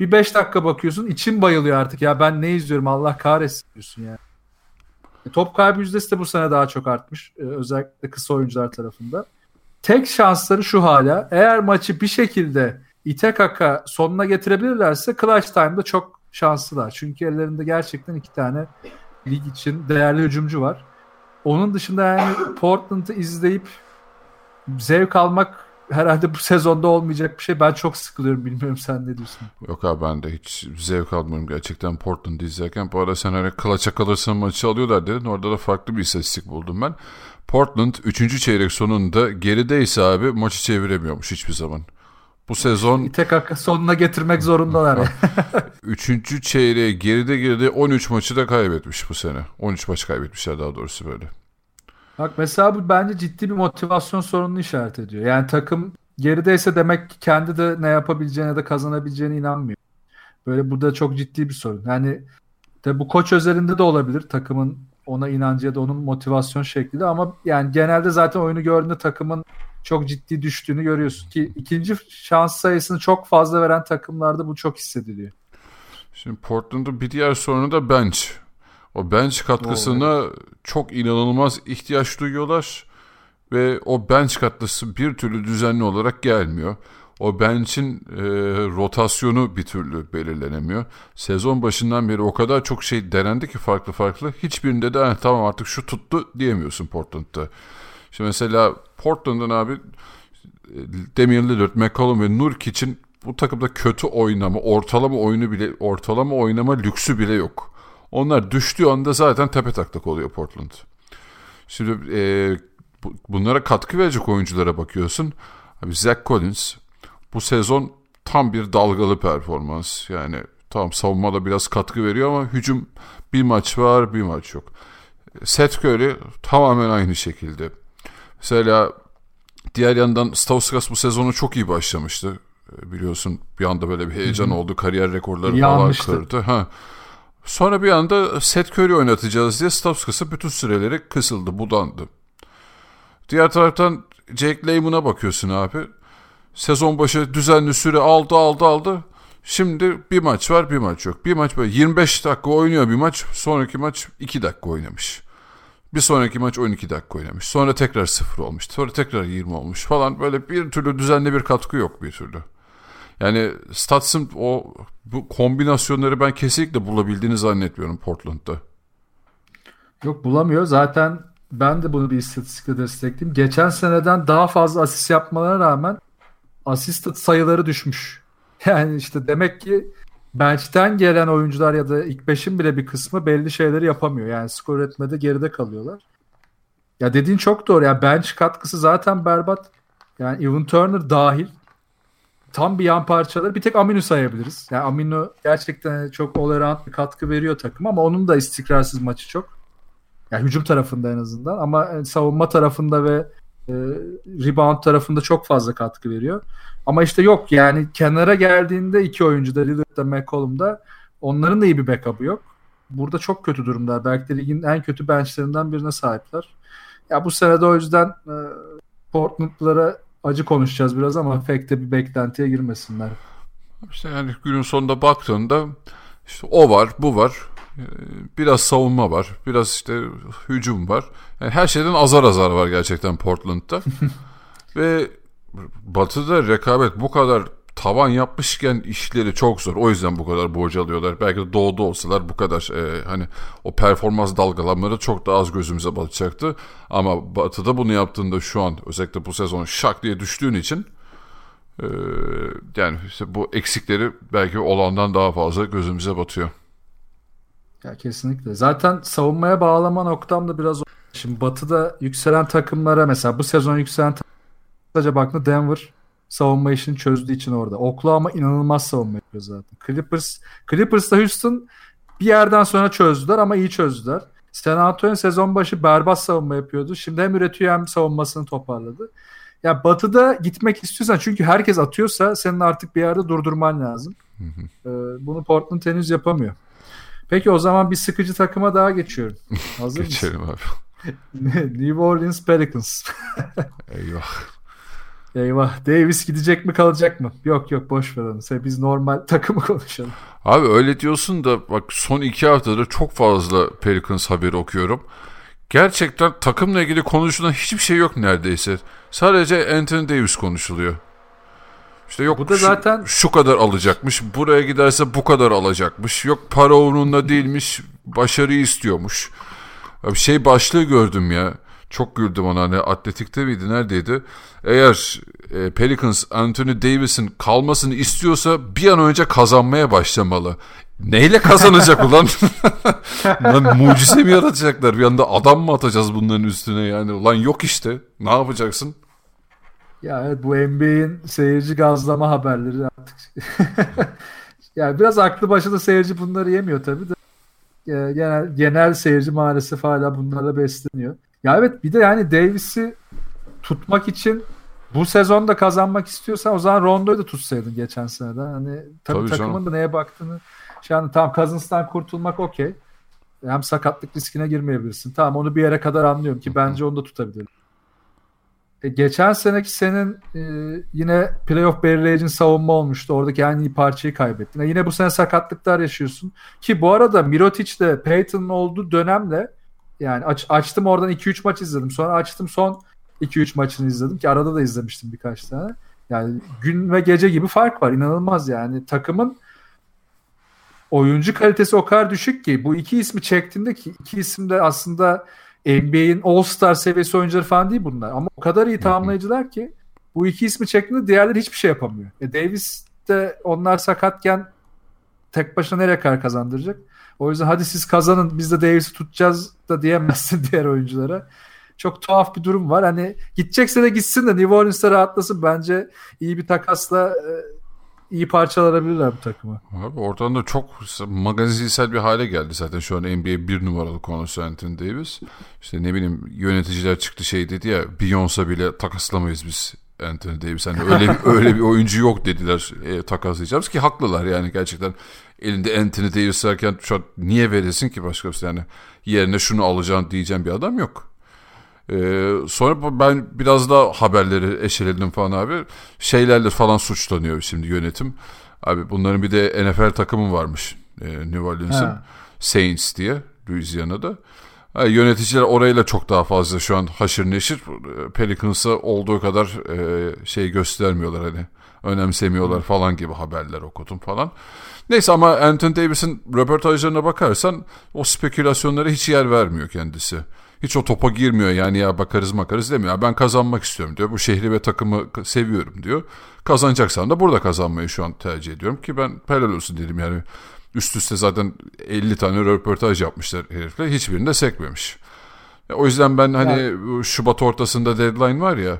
Bir 5 dakika bakıyorsun için bayılıyor artık ya ben ne izliyorum Allah kahretsin diyorsun yani. E, top kaybı yüzdesi de bu sene daha çok artmış. E, özellikle kısa oyuncular tarafında. Tek şansları şu hala eğer maçı bir şekilde ite kaka sonuna getirebilirlerse clutch time'da çok şanslılar. Çünkü ellerinde gerçekten iki tane lig için değerli hücumcu var. Onun dışında yani Portland'ı izleyip zevk almak herhalde bu sezonda olmayacak bir şey. Ben çok sıkılıyorum. Bilmiyorum sen ne diyorsun? Yok abi ben de hiç zevk almıyorum gerçekten Portland'ı izlerken. Bu arada sen hani klaça kalırsan maçı alıyorlar dedin. Orada da farklı bir istatistik buldum ben. Portland 3. çeyrek sonunda gerideyse abi maçı çeviremiyormuş hiçbir zaman. Bu sezon... İtek sonuna getirmek zorundalar. Üçüncü çeyreğe geride geride 13 maçı da kaybetmiş bu sene. 13 maç kaybetmişler daha doğrusu böyle. Bak mesela bu bence ciddi bir motivasyon sorununu işaret ediyor. Yani takım gerideyse demek ki kendi de ne yapabileceğine de kazanabileceğine inanmıyor. Böyle bu da çok ciddi bir sorun. Yani de bu koç özelinde de olabilir takımın ona inancı ya da onun motivasyon şekli de ama yani genelde zaten oyunu gördüğünde takımın çok ciddi düştüğünü görüyorsun ki ikinci şans sayısını çok fazla veren takımlarda bu çok hissediliyor. Şimdi Portland'ın bir diğer sorunu da bench. O bench katkısına Doğru. çok inanılmaz ihtiyaç duyuyorlar ve o bench katkısı bir türlü düzenli olarak gelmiyor. O bench'in e, rotasyonu bir türlü belirlenemiyor. Sezon başından beri o kadar çok şey denendi ki farklı farklı. Hiçbirinde de tamam artık şu tuttu diyemiyorsun Portland'da. Şimdi mesela Portland'ın abi e, Damian Lillard, McCollum ve Nurkic'in bu takımda kötü oynama, ortalama oyunu bile, ortalama oynama lüksü bile yok. Onlar düştüğü anda zaten tepe taklak oluyor Portland. Şimdi e, bu, bunlara katkı verecek oyunculara bakıyorsun. Abi Zach Collins bu sezon tam bir dalgalı performans. Yani tamam savunmada biraz katkı veriyor ama hücum bir maç var bir maç yok. Seth Curry tamamen aynı şekilde. Mesela diğer yandan Stauskas bu sezonu çok iyi başlamıştı. Biliyorsun bir anda böyle bir heyecan oldu. Kariyer rekorları Yanmıştı. falan kırdı. Ha. Sonra bir anda Seth Curry oynatacağız diye Stavskas'a bütün süreleri kısıldı, budandı. Diğer taraftan Jake Layman'a bakıyorsun abi. Sezon başı düzenli süre aldı aldı aldı. Şimdi bir maç var bir maç yok. Bir maç böyle 25 dakika oynuyor bir maç. Sonraki maç 2 dakika oynamış. Bir sonraki maç 12 dakika oynamış. Sonra tekrar 0 olmuş. Sonra tekrar 20 olmuş falan. Böyle bir türlü düzenli bir katkı yok bir türlü. Yani Stats'ın o bu kombinasyonları ben kesinlikle bulabildiğini zannetmiyorum Portland'da. Yok bulamıyor. Zaten ben de bunu bir istatistikle destekleyeyim. Geçen seneden daha fazla asist yapmalarına rağmen asist sayıları düşmüş. Yani işte demek ki bench'ten gelen oyuncular ya da ilk beşin bile bir kısmı belli şeyleri yapamıyor. Yani skor etmede geride kalıyorlar. Ya dediğin çok doğru. Yani bench katkısı zaten berbat. Yani Evan Turner dahil tam bir yan parçaları bir tek Aminu sayabiliriz. Yani Aminu gerçekten çok all bir katkı veriyor takım ama onun da istikrarsız maçı çok. Yani hücum tarafında en azından ama savunma tarafında ve E, rebound tarafında çok fazla katkı veriyor. Ama işte yok yani kenara geldiğinde iki oyuncu da Lillard'da McCollum'da onların da iyi bir backup'ı yok. Burada çok kötü durumlar. Belki de ligin en kötü benchlerinden birine sahipler. Ya bu senede o yüzden e, Portland'lara acı konuşacağız biraz ama pek de bir beklentiye girmesinler. İşte yani günün sonunda baktığında işte o var, bu var. Ee, biraz savunma var. Biraz işte hücum var. Yani her şeyden azar azar var gerçekten Portland'da. Ve Batı'da rekabet bu kadar tavan yapmışken işleri çok zor. O yüzden bu kadar borcu alıyorlar. Belki de doğuda olsalar bu kadar e, hani o performans dalgalanmaları çok daha az gözümüze batacaktı. Ama Batı'da bunu yaptığında şu an özellikle bu sezon şak diye düştüğün için e, yani işte bu eksikleri belki olandan daha fazla gözümüze batıyor. Ya kesinlikle. Zaten savunmaya bağlama noktam da biraz Şimdi Batı'da yükselen takımlara mesela bu sezon yükselen takımlara baktığında Denver savunma işini çözdüğü için orada. Oklahoma inanılmaz savunma yapıyor zaten. Clippers, Clippers'la Houston bir yerden sonra çözdüler ama iyi çözdüler. San Antonio sezon başı berbat savunma yapıyordu. Şimdi hem üretiyor hem savunmasını toparladı. Ya yani Batı'da gitmek istiyorsan çünkü herkes atıyorsa senin artık bir yerde durdurman lazım. Ee, bunu Portland henüz yapamıyor. Peki o zaman bir sıkıcı takıma daha geçiyorum. Hazır Geçelim abi. New Orleans Pelicans. Eyvah. Eyvah. Davis gidecek mi kalacak mı? Yok yok boş ver onu. Biz normal takımı konuşalım. Abi öyle diyorsun da bak son iki haftadır çok fazla Pelicans haberi okuyorum. Gerçekten takımla ilgili konuşulan hiçbir şey yok neredeyse. Sadece Anthony Davis konuşuluyor. İşte yok bu da şu, zaten şu kadar alacakmış. Buraya giderse bu kadar alacakmış. Yok para umurunda değilmiş. Başarıyı istiyormuş. Bir şey başlığı gördüm ya. Çok güldüm ona. Hani atletikte miydi? Neredeydi? Eğer e, Pelicans Anthony Davis'in kalmasını istiyorsa bir an önce kazanmaya başlamalı. Neyle kazanacak ulan? Lan mucize mi yaratacaklar? Bir anda adam mı atacağız bunların üstüne yani? Ulan yok işte. Ne yapacaksın? Ya evet bu NBA'in seyirci gazlama haberleri artık. yani biraz aklı başında seyirci bunları yemiyor tabii de. Genel, genel seyirci maalesef hala bunlarla besleniyor. Ya evet bir de yani Davis'i tutmak için bu sezonda kazanmak istiyorsan o zaman Rondo'yu da tutsaydın geçen senede. Hani tabii, tabii takımın da neye baktığını şey yani tamam Cousins'tan kurtulmak okey. Hem sakatlık riskine girmeyebilirsin. Tamam onu bir yere kadar anlıyorum ki bence onu da tutabilirim. E, geçen seneki senin e, yine playoff belirleyici savunma olmuştu. Oradaki en iyi parçayı kaybettin. E, yine bu sene sakatlıklar yaşıyorsun. Ki bu arada Mirotic de Peyton'ın olduğu dönemle yani aç, açtım oradan 2-3 maç izledim. Sonra açtım son 2-3 maçını izledim ki arada da izlemiştim birkaç tane. Yani gün ve gece gibi fark var. İnanılmaz yani. Takımın oyuncu kalitesi o kadar düşük ki bu iki ismi çektiğinde ki iki isim de aslında NBA'in All-Star seviyesi oyuncuları falan değil bunlar. Ama o kadar iyi tamamlayıcılar ki bu iki ismi çektiğinde diğerleri hiçbir şey yapamıyor. E Davis de onlar sakatken tek başına nereye kadar kazandıracak? O yüzden hadi siz kazanın biz de Davis'i tutacağız da diyemezsin diğer oyunculara. Çok tuhaf bir durum var. Hani gidecekse de gitsin de New Orleans'ta rahatlasın. Bence iyi bir takasla e, iyi parçalanabilirler bu takımı. Abi oradan da çok magazinsel bir hale geldi zaten şu an NBA bir numaralı konusu Anthony Davis. İşte ne bileyim yöneticiler çıktı şey dedi ya Beyoncé bile takaslamayız biz Anthony Davis. Hani öyle öyle bir oyuncu yok dediler e, takaslayacağız ki haklılar yani gerçekten elinde Anthony Davis varken an niye veresin ki başkası yani yerine şunu alacağım diyeceğim bir adam yok. Ee, sonra ben biraz daha haberleri eşeledim falan abi. Şeylerle falan suçlanıyor şimdi yönetim. Abi bunların bir de NFL takımı varmış. E, New Orleans'ın. Saints diye Louisiana'da. Yani yöneticiler orayla çok daha fazla şu an haşır neşir. Pelicans'a olduğu kadar e, şey göstermiyorlar hani. Önemsemiyorlar falan gibi haberler okudum falan. Neyse ama Anthony Davis'in röportajlarına bakarsan o spekülasyonlara hiç yer vermiyor kendisi. Hiç o topa girmiyor yani ya bakarız makarız demiyor. Ben kazanmak istiyorum diyor. Bu şehri ve takımı seviyorum diyor. Kazanacaksam da burada kazanmayı şu an tercih ediyorum ki ben helal olsun dedim yani. Üst üste zaten 50 tane röportaj yapmışlar herifle. Hiçbirini de sekmemiş. O yüzden ben hani yani, Şubat ortasında deadline var ya.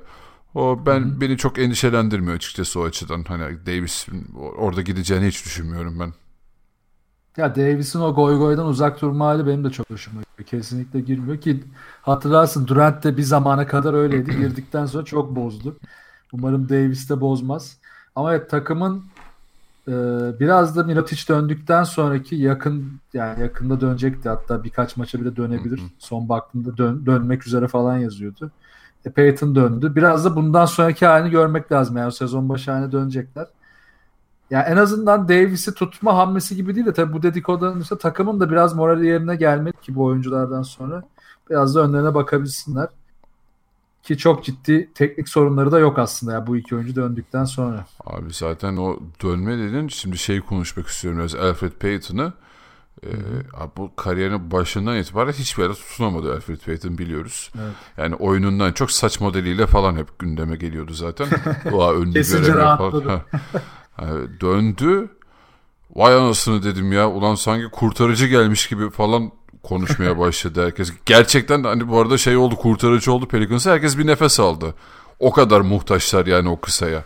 O ben hı. beni çok endişelendirmiyor açıkçası o açıdan. Hani Davis orada gideceğini hiç düşünmüyorum ben. Ya Davis'in o goy goydan uzak durma hali benim de çok hoşuma gidiyor. Kesinlikle girmiyor ki hatırlarsın Durant de bir zamana kadar öyleydi. Girdikten sonra çok bozdu. Umarım Davis de bozmaz. Ama evet takımın e, biraz da Milotic döndükten sonraki yakın yani yakında dönecekti. Hatta birkaç maça bile dönebilir. Son baktığımda dön, dönmek üzere falan yazıyordu. E, Peyton döndü. Biraz da bundan sonraki halini görmek lazım. Yani sezon başı haline dönecekler. Yani en azından Davis'i tutma hamlesi gibi değil de tabii bu dedikodanın işte takımın da biraz morali yerine gelmek ki bu oyunculardan sonra biraz da önlerine bakabilsinler. Ki çok ciddi teknik sorunları da yok aslında ya bu iki oyuncu döndükten sonra. Abi zaten o dönme dedin şimdi şey konuşmak istiyorum Alfred Payton'ı. Ee, bu kariyerinin başından itibaren hiçbir yerde tutunamadı Alfred Payton biliyoruz. Evet. Yani oyunundan çok saç modeliyle falan hep gündeme geliyordu zaten. Doğa göremiyor rahatladı. falan. Yani döndü. Vay anasını dedim ya. Ulan sanki kurtarıcı gelmiş gibi falan konuşmaya başladı herkes. Gerçekten hani bu arada şey oldu kurtarıcı oldu Pelicans'a herkes bir nefes aldı. O kadar muhtaçlar yani o kısaya.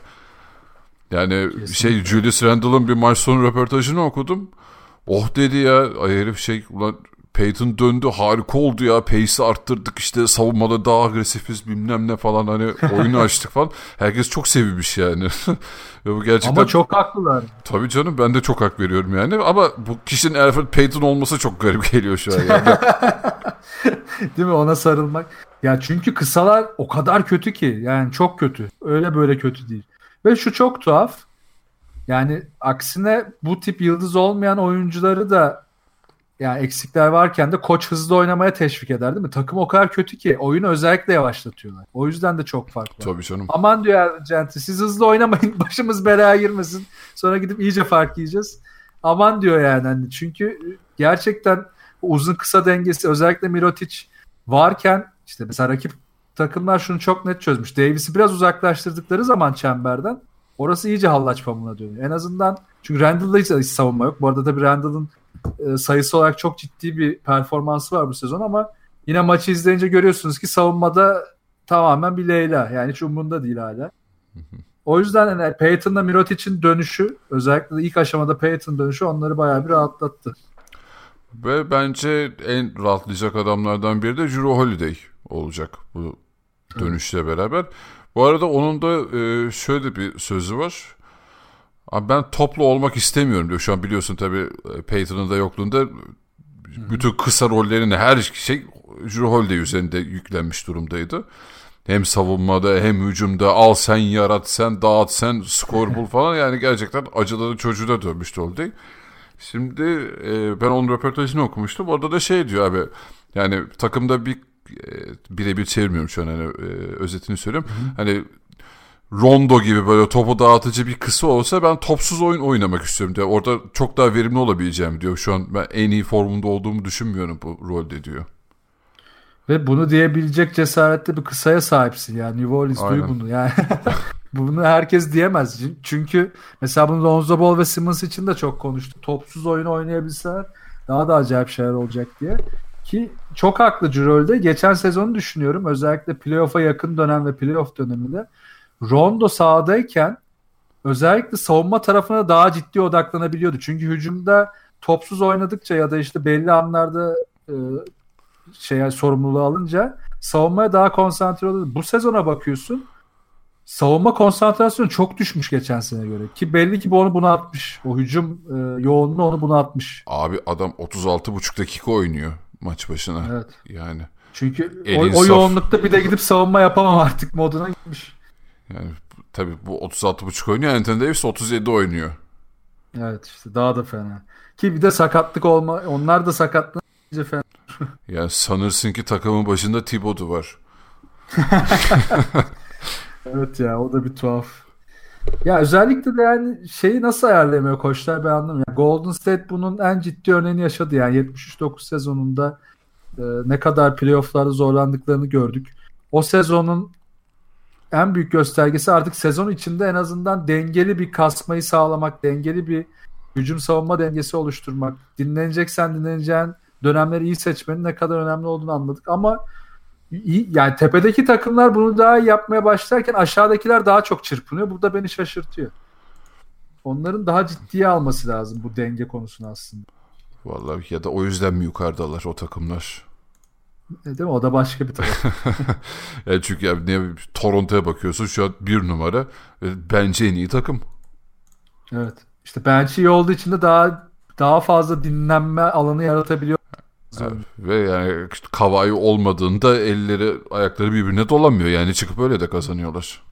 Yani şey Julius Randle'ın bir maç sonu röportajını okudum. Oh dedi ya herif şey ulan Peyton döndü harika oldu ya pace'i arttırdık işte savunmada daha agresifiz bilmem ne falan hani oyunu açtık falan. Herkes çok sevinmiş yani. Ve bu gerçekten Ama çok haklılar. Tabii canım ben de çok hak veriyorum yani ama bu kişinin Alfred Payton olması çok garip geliyor şu an yani. Değil mi ona sarılmak. Ya çünkü kısalar o kadar kötü ki yani çok kötü. Öyle böyle kötü değil. Ve şu çok tuhaf. Yani aksine bu tip yıldız olmayan oyuncuları da yani eksikler varken de koç hızlı oynamaya teşvik eder değil mi? Takım o kadar kötü ki oyunu özellikle yavaşlatıyorlar. O yüzden de çok farklı. Tabii canım. Aman diyor Ercenti siz hızlı oynamayın başımız belaya girmesin. Sonra gidip iyice fark yiyeceğiz. Aman diyor yani. Hani çünkü gerçekten uzun kısa dengesi özellikle Mirotic varken işte mesela rakip takımlar şunu çok net çözmüş. Davis'i biraz uzaklaştırdıkları zaman çemberden orası iyice hallaç pamuğuna dönüyor. En azından çünkü Randall'da hiç, hiç savunma yok. Bu arada tabii Randall'ın e, sayısı olarak çok ciddi bir performansı var bu sezon ama yine maçı izleyince görüyorsunuz ki savunmada tamamen bir Leyla. Yani hiç umurunda değil hala. O yüzden yani Peyton'la Mirotic'in dönüşü özellikle ilk aşamada Peyton dönüşü onları bayağı bir rahatlattı. Ve bence en rahatlayacak adamlardan biri de Drew Holiday olacak bu dönüşle beraber. Bu arada onun da e, şöyle bir sözü var. Abi ben toplu olmak istemiyorum diyor. Şu an biliyorsun tabii e, Peyton'ın da yokluğunda bütün kısa rollerini her şey Drew Holiday üzerinde yüklenmiş durumdaydı. Hem savunmada hem hücumda al sen yarat sen dağıt sen skor bul falan yani gerçekten acıların çocuğuna dönmüştü Holiday. Şimdi e, ben onun röportajını okumuştum. Orada da şey diyor abi yani takımda bir birebir çevirmiyorum şu an hani e, özetini söylüyorum. Hani Rondo gibi böyle topu dağıtıcı bir kısa olsa ben topsuz oyun oynamak istiyorum diyor. Orada çok daha verimli olabileceğim diyor. Şu an ben en iyi formunda olduğumu düşünmüyorum bu rolde diyor. Ve bunu diyebilecek cesaretli bir kısaya sahipsin yani New Orleans duy Aynen. bunu yani. bunu herkes diyemez. Çünkü mesela bunu Lonzo Ball ve Simmons için de çok konuştuk. Topsuz oyunu oynayabilseler daha da acayip şeyler olacak diye. Ki çok haklı Cirol'de. Geçen sezonu düşünüyorum. Özellikle playoff'a yakın dönem ve playoff döneminde Rondo sahadayken özellikle savunma tarafına daha ciddi odaklanabiliyordu. Çünkü hücumda topsuz oynadıkça ya da işte belli anlarda e, şeye sorumluluğu alınca savunmaya daha konsantre oluyordu. Bu sezona bakıyorsun savunma konsantrasyonu çok düşmüş geçen sene göre. Ki belli ki bu onu buna atmış. O hücum e, yoğunluğu onu buna atmış. Abi adam 36,5 dakika oynuyor maç başına. Evet. Yani Çünkü o, o yoğunlukta bir de gidip savunma yapamam artık moduna gitmiş. yani tabii bu 36,5 oynuyor. Anthony Davis 37 oynuyor. Evet işte daha da fena. Ki bir de sakatlık olma onlar da sakatlanınca fena. Yani sanırsın ki takımın başında Thibodeau var. Evet ya o da bir tuhaf. Ya özellikle de yani şeyi nasıl ayarlayamıyor koçlar ben anlamıyorum. Yani Golden State bunun en ciddi örneğini yaşadı yani 73-9 sezonunda e, ne kadar playofflarda zorlandıklarını gördük. O sezonun en büyük göstergesi artık sezon içinde en azından dengeli bir kasmayı sağlamak, dengeli bir hücum savunma dengesi oluşturmak. Dinleneceksen dinleneceğin dönemleri iyi seçmenin ne kadar önemli olduğunu anladık ama yani tepedeki takımlar bunu daha iyi yapmaya başlarken aşağıdakiler daha çok çırpınıyor. Bu da beni şaşırtıyor. Onların daha ciddiye alması lazım bu denge konusunu aslında. Vallahi ya da o yüzden mi yukarıdalar o takımlar? E, değil mi? O da başka bir taraf. yani çünkü ya ne Toronto'ya bakıyorsun şu an bir numara. E, bence en iyi takım. Evet. İşte bench iyi olduğu için de daha daha fazla dinlenme alanı yaratabiliyor. Evet. Ve yani işte Kavai olmadığında elleri ayakları birbirine dolamıyor. Yani çıkıp öyle de kazanıyorlar.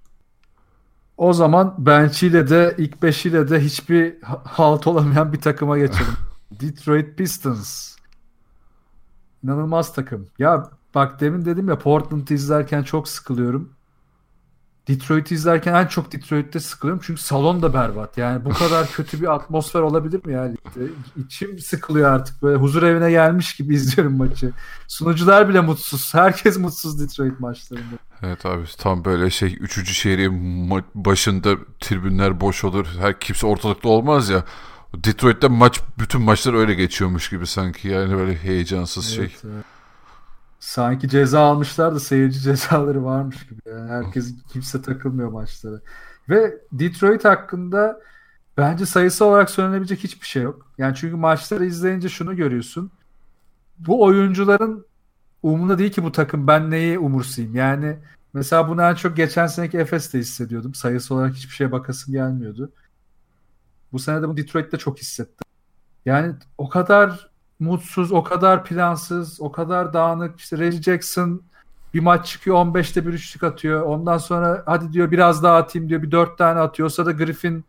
O zaman bench'iyle de ilk beşiyle de hiçbir halt olamayan bir takıma geçelim. Detroit Pistons. İnanılmaz takım. Ya bak demin dedim ya Portland'ı izlerken çok sıkılıyorum. Detroit'i izlerken en çok Detroit'te sıkılıyorum çünkü salon da berbat. Yani bu kadar kötü bir atmosfer olabilir mi ya İçim sıkılıyor artık. Böyle huzur evine gelmiş gibi izliyorum maçı. Sunucular bile mutsuz. Herkes mutsuz Detroit maçlarında. Evet abi tam böyle şey üçüncü şehri başında tribünler boş olur. Her kimse ortalıkta olmaz ya. Detroit'te maç bütün maçlar öyle geçiyormuş gibi sanki yani böyle heyecansız evet, şey. Evet. Sanki ceza almışlar da seyirci cezaları varmış gibi. Yani herkes kimse takılmıyor maçlara. Ve Detroit hakkında bence sayısı olarak söylenebilecek hiçbir şey yok. Yani çünkü maçları izleyince şunu görüyorsun. Bu oyuncuların umurunda değil ki bu takım ben neyi umursayayım. Yani mesela bunu en çok geçen seneki Efes'te hissediyordum. Sayısı olarak hiçbir şeye bakasım gelmiyordu. Bu sene de bu Detroit'te çok hissettim. Yani o kadar mutsuz, o kadar plansız, o kadar dağınık. İşte Reggie Jackson bir maç çıkıyor 15'te bir üçlük atıyor. Ondan sonra hadi diyor biraz daha atayım diyor. Bir dört tane atıyor. O da Griffin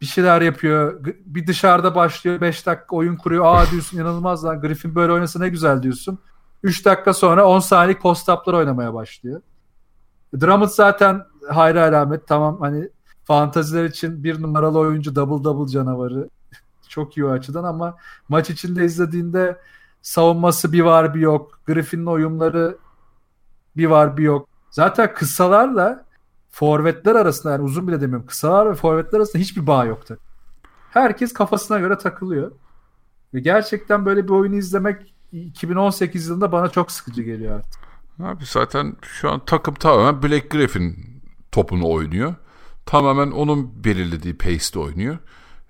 bir şeyler yapıyor. Bir dışarıda başlıyor. 5 dakika oyun kuruyor. Aa diyorsun inanılmaz lan. Griffin böyle oynasa ne güzel diyorsun. 3 dakika sonra 10 saniyelik post-up'lar oynamaya başlıyor. Drummond zaten hayra alamet. Tamam hani fantaziler için bir numaralı oyuncu double double canavarı. Çok iyi o açıdan ama maç içinde izlediğinde savunması bir var bir yok. Griffin'in oyunları bir var bir yok. Zaten kısalarla forvetler arasında yani uzun bile demiyorum. Kısalar ve forvetler arasında hiçbir bağ yoktu. Herkes kafasına göre takılıyor. Ve gerçekten böyle bir oyunu izlemek 2018 yılında bana çok sıkıcı geliyor artık. Abi zaten şu an takım tamamen Black Griffin topunu oynuyor. Tamamen onun belirlediği pace'de oynuyor.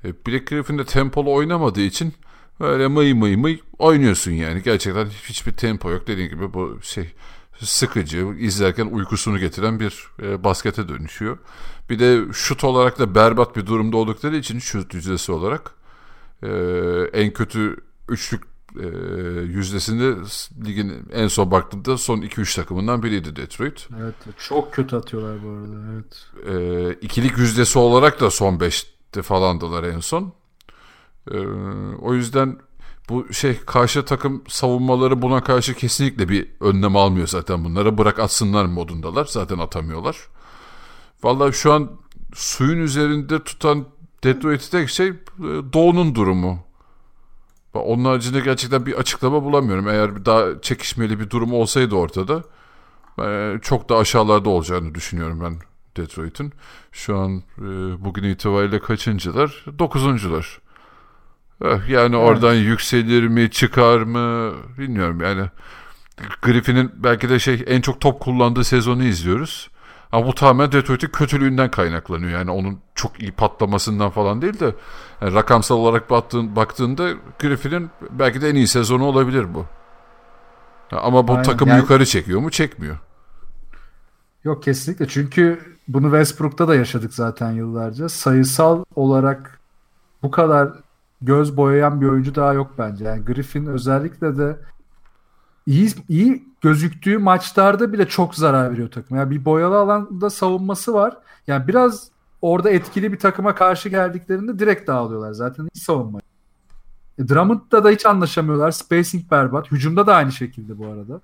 E, Black Griffin de tempolu oynamadığı için böyle mıy mıy mıy oynuyorsun yani. Gerçekten hiçbir tempo yok. Dediğin gibi bu şey sıkıcı, izlerken uykusunu getiren bir e, baskete dönüşüyor. Bir de şut olarak da berbat bir durumda oldukları için şut yüzdesi olarak e, en kötü üçlük e, yüzdesinde ligin en son baktığımda son 2-3 takımından biriydi Detroit. Evet çok kötü atıyorlar bu arada. Evet. E, ikilik yüzdesi olarak da son 5'te falandılar en son. E, o yüzden bu şey karşı takım savunmaları buna karşı kesinlikle bir önlem almıyor zaten bunlara. Bırak atsınlar modundalar. Zaten atamıyorlar. Vallahi şu an suyun üzerinde tutan Detroit'te tek şey e, Doğu'nun durumu. Onun haricinde gerçekten bir açıklama bulamıyorum. Eğer daha çekişmeli bir durum olsaydı ortada e, çok da aşağılarda olacağını düşünüyorum ben Detroit'in. Şu an e, bugün itibariyle kaçıncılar? Dokuzuncular. Eh, yani evet. oradan yükselir mi çıkar mı bilmiyorum yani. Griffin'in belki de şey en çok top kullandığı sezonu izliyoruz. Ama bu tamamen Detroit'in kötülüğünden kaynaklanıyor. Yani onun çok iyi patlamasından falan değil de yani rakamsal olarak baktığın, baktığında Griffin'in belki de en iyi sezonu olabilir bu. Ama bu Aynen. takımı yani, yukarı çekiyor mu? Çekmiyor. Yok kesinlikle. Çünkü bunu Westbrook'ta da yaşadık zaten yıllarca. Sayısal olarak bu kadar göz boyayan bir oyuncu daha yok bence. Yani Griffin özellikle de iyi iyi gözüktüğü maçlarda bile çok zarar veriyor takım. Yani bir boyalı alanda savunması var. Yani biraz orada etkili bir takıma karşı geldiklerinde direkt dağılıyorlar. Zaten iyi savunma. E, Drummond'da da hiç anlaşamıyorlar. Spacing berbat. Hücumda da aynı şekilde bu arada.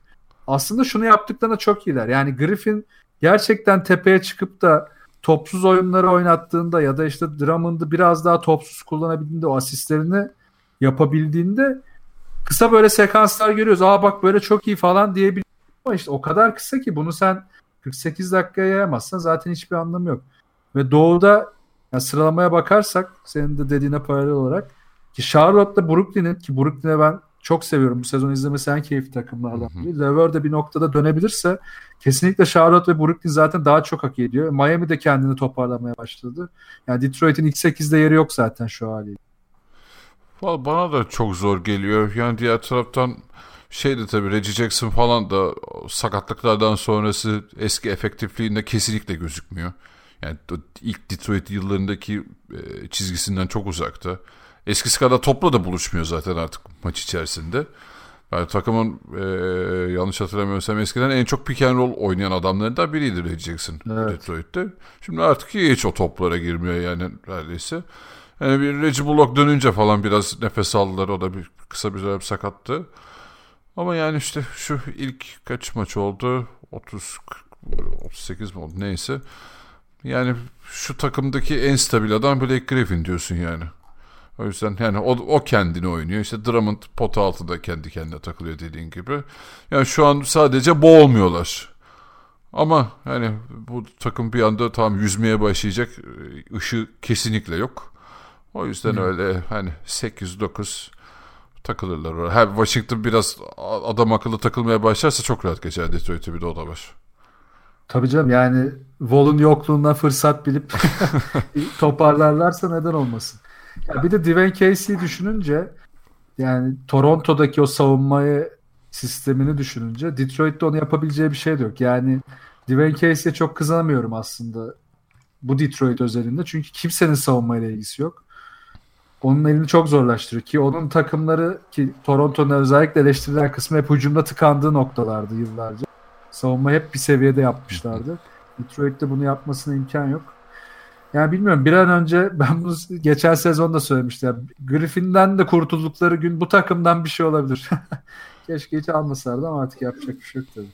Aslında şunu yaptıklarına çok iyiler. Yani Griffin gerçekten tepeye çıkıp da topsuz oyunları oynattığında ya da işte Drummond'ı biraz daha topsuz kullanabildiğinde o asistlerini yapabildiğinde kısa böyle sekanslar görüyoruz. Aa bak böyle çok iyi falan diyebiliyor. Ama işte o kadar kısa ki bunu sen 48 dakikaya yayamazsan zaten hiçbir anlamı yok. Ve doğuda yani sıralamaya bakarsak senin de dediğine paralel olarak ki Charlotte'la Brooklyn'in ki Brooklyn'e ben çok seviyorum. Bu sezon izlemesi en keyifli takımlardan biri. Lever de bir noktada dönebilirse kesinlikle Charlotte ve Brooklyn zaten daha çok hak ediyor. Miami de kendini toparlamaya başladı. Yani Detroit'in ilk 8'de yeri yok zaten şu haliyle. Vallahi bana da çok zor geliyor. Yani diğer taraftan şey de tabii Reggie Jackson falan da sakatlıklardan sonrası eski efektifliğinde kesinlikle gözükmüyor. Yani ilk Detroit yıllarındaki e, çizgisinden çok uzakta. Eskisi kadar topla da buluşmuyor zaten artık maç içerisinde. Yani takımın e, yanlış hatırlamıyorsam eskiden en çok pick and roll oynayan adamlarından biriydi Reggie Jackson evet. Detroit'te. Şimdi artık hiç o toplara girmiyor yani neredeyse. Yani bir Reggie Bullock dönünce falan biraz nefes aldılar. O da bir kısa bir süre sakattı. Ama yani işte şu ilk kaç maç oldu? 30 38 mi oldu neyse. Yani şu takımdaki en stabil adam Blake Griffin diyorsun yani. O yüzden yani o, o kendini oynuyor. İşte Drummond pot altında kendi kendine takılıyor dediğin gibi. Yani şu an sadece boğulmuyorlar. Ama yani bu takım bir anda tam yüzmeye başlayacak. ışığı kesinlikle yok. O yüzden Hı. öyle hani 8-9 takılırlar oraya. Ha, Washington biraz adam akıllı takılmaya başlarsa çok rahat geçer Detroit'e bir de o da var. Tabii canım yani Vol'un yokluğundan fırsat bilip toparlarlarsa neden olmasın. Ya bir de Dwayne Casey düşününce yani Toronto'daki o savunmayı sistemini düşününce Detroit'te onu yapabileceği bir şey de yok. Yani Dwayne Casey'e çok kızamıyorum aslında bu Detroit özelinde. Çünkü kimsenin savunmayla ilgisi yok onun elini çok zorlaştırıyor ki onun takımları ki Toronto'nun özellikle eleştirilen kısmı hep hücumda tıkandığı noktalardı yıllarca. Savunma hep bir seviyede yapmışlardı. Detroit'te bunu yapmasına imkan yok. Yani bilmiyorum bir an önce ben bunu geçen sezonda söylemiştim. Griffin'den de kurtuldukları gün bu takımdan bir şey olabilir. Keşke hiç almasalardı ama artık yapacak bir şey yok tabii.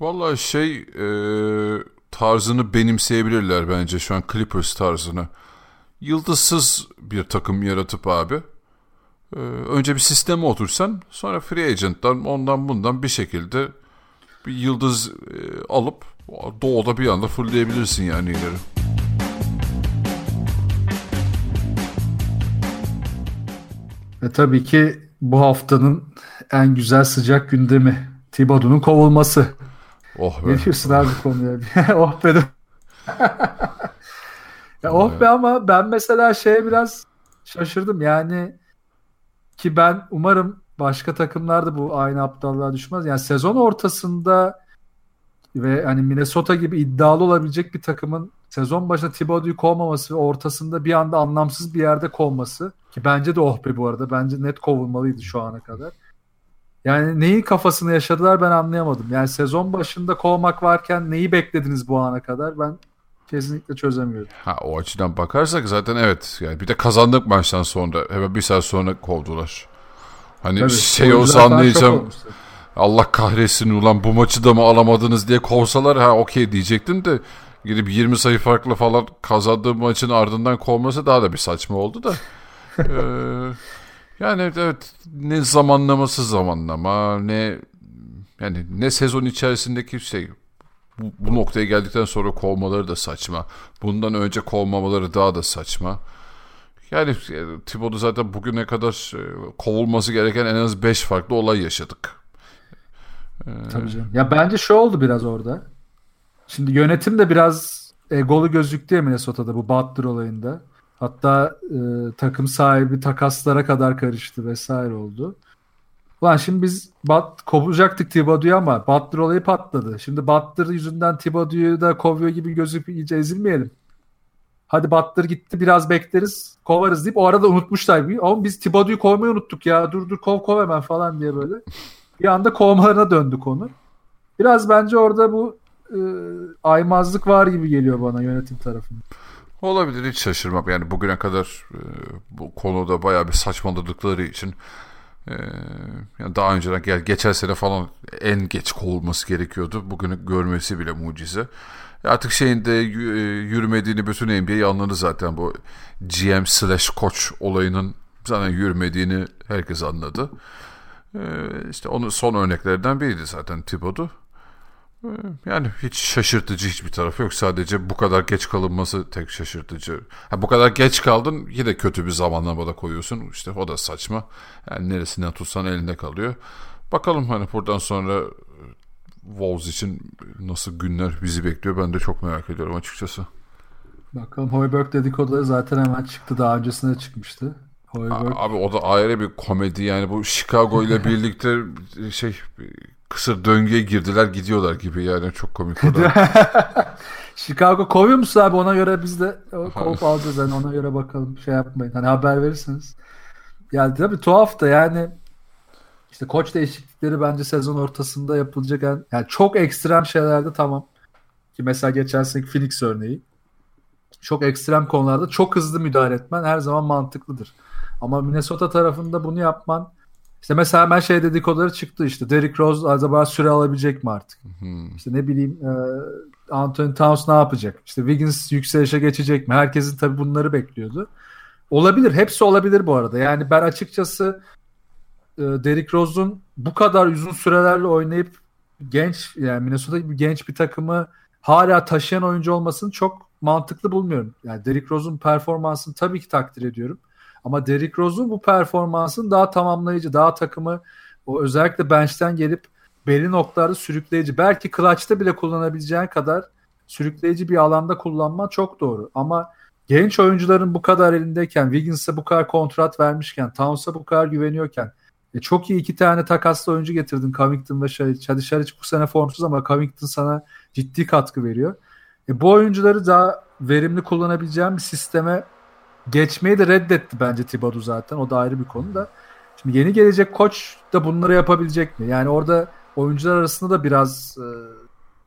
Valla şey e, tarzını benimseyebilirler bence şu an Clippers tarzını yıldızsız bir takım yaratıp abi e, önce bir sisteme otursan sonra free agent'tan ondan bundan bir şekilde bir yıldız e, alıp doğuda bir anda fullleyebilirsin yani ileri. Ve tabii ki bu haftanın en güzel sıcak gündemi Thibodeau'nun kovulması. Oh be. Ne diyorsun abi konuya? oh be. Ya oh be ama ben mesela şeye biraz şaşırdım. Yani ki ben umarım başka takımlarda bu aynı aptallığa düşmez. Yani sezon ortasında ve hani Minnesota gibi iddialı olabilecek bir takımın sezon başında Thibodeau'yu kovmaması ve ortasında bir anda anlamsız bir yerde kovması ki bence de oh be bu arada. Bence net kovulmalıydı şu ana kadar. Yani neyin kafasını yaşadılar ben anlayamadım. Yani sezon başında kovmak varken neyi beklediniz bu ana kadar? Ben kesinlikle çözemiyorum. Ha o açıdan bakarsak zaten evet. Yani bir de kazandık maçtan sonra. Hemen bir saat sonra kovdular. Hani Tabii, şey olsa anlayacağım. Allah kahretsin ulan bu maçı da mı alamadınız diye kovsalar ha okey diyecektim de gidip 20 sayı farklı falan kazandığı maçın ardından kovması daha da bir saçma oldu da. ee, yani evet ne zamanlaması zamanlama ne yani ne sezon içerisindeki şey bu, bu noktaya geldikten sonra kovmaları da saçma. Bundan önce kovmamaları daha da saçma. Yani e, Thibodeau zaten bugüne kadar e, kovulması gereken en az 5 farklı olay yaşadık. Ee... Tabii canım. Ya bence şu oldu biraz orada. Şimdi yönetim de biraz egolu gözüktü ya Minnesota'da bu Butler olayında. Hatta e, takım sahibi takaslara kadar karıştı vesaire oldu. Ulan şimdi biz Bat kovacaktık Thibodeau'yu ama Butler olayı patladı. Şimdi Butler yüzünden Thibodeau'yu da kovuyor gibi gözüküp iyice ezilmeyelim. Hadi Butler gitti biraz bekleriz kovarız deyip o arada unutmuşlar. Ama biz Thibodeau'yu kovmayı unuttuk ya dur dur kov kov hemen falan diye böyle. Bir anda kovmalarına döndü konu. Biraz bence orada bu e, aymazlık var gibi geliyor bana yönetim tarafından. Olabilir hiç şaşırmam. Yani bugüne kadar e, bu konuda bayağı bir saçmaladıkları için ee, yani daha önceden gel geçen sene falan en geç kovulması gerekiyordu. Bugünü görmesi bile mucize. Artık şeyin de e, yürümediğini bütün NBA anladı zaten bu GM slash koç olayının zaten yürümediğini herkes anladı. Ee, işte onun son örneklerden biriydi zaten Thibodeau. Ee, yani hiç şaşırtıcı hiçbir tarafı yok. Sadece bu kadar geç kalınması tek şaşırtıcı. Ha, bu kadar geç kaldın yine kötü bir zamanlamada koyuyorsun. İşte o da saçma. Yani neresinden tutsan elinde kalıyor. Bakalım hani buradan sonra e, Wolves için nasıl günler bizi bekliyor ben de çok merak ediyorum açıkçası. Bakalım Hoiberg dedikoduları zaten hemen çıktı. Daha öncesinde çıkmıştı. Hoiberg. Abi o da ayrı bir komedi yani bu Chicago ile birlikte şey kısır döngüye girdiler gidiyorlar gibi yani çok komik o da. Chicago kovuyor musun abi ona göre biz de kovup alacağız yani ona göre bakalım şey yapmayın hani haber verirsiniz. Yani tabii tuhaf da yani işte koç değişiklikleri bence sezon ortasında yapılacak yani, yani çok ekstrem şeylerde tamam. Ki mesela geçen seneki Phoenix örneği. Çok ekstrem konularda çok hızlı müdahale etmen her zaman mantıklıdır. Ama Minnesota tarafında bunu yapman işte mesela hemen şey dedikoduları çıktı işte Derrick Rose acaba süre alabilecek mi artık? Hmm. İşte ne bileyim e, Anthony Towns ne yapacak? İşte Wiggins yükselişe geçecek mi? Herkesin tabii bunları bekliyordu. Olabilir. Hepsi olabilir bu arada. Yani ben açıkçası e, Derrick Rose'un bu kadar uzun sürelerle oynayıp genç yani Minnesota gibi genç bir takımı hala taşıyan oyuncu olmasını çok mantıklı bulmuyorum. Yani Derrick Rose'un performansını tabii ki takdir ediyorum. Ama Derrick Rose'un bu performansın daha tamamlayıcı, daha takımı o özellikle bench'ten gelip belli noktalarda sürükleyici. Belki clutch'ta bile kullanabileceğin kadar sürükleyici bir alanda kullanma çok doğru. Ama genç oyuncuların bu kadar elindeyken, Wiggins'e bu kadar kontrat vermişken, Towns'a bu kadar güveniyorken e, çok iyi iki tane takaslı oyuncu getirdin Covington ve Şaric. Hadi Şaric bu sene formsuz ama Covington sana ciddi katkı veriyor. E, bu oyuncuları daha verimli kullanabileceğim bir sisteme geçmeyi de reddetti bence Thibodeau zaten. O da ayrı bir konu da. Şimdi yeni gelecek koç da bunları yapabilecek mi? Yani orada oyuncular arasında da biraz e,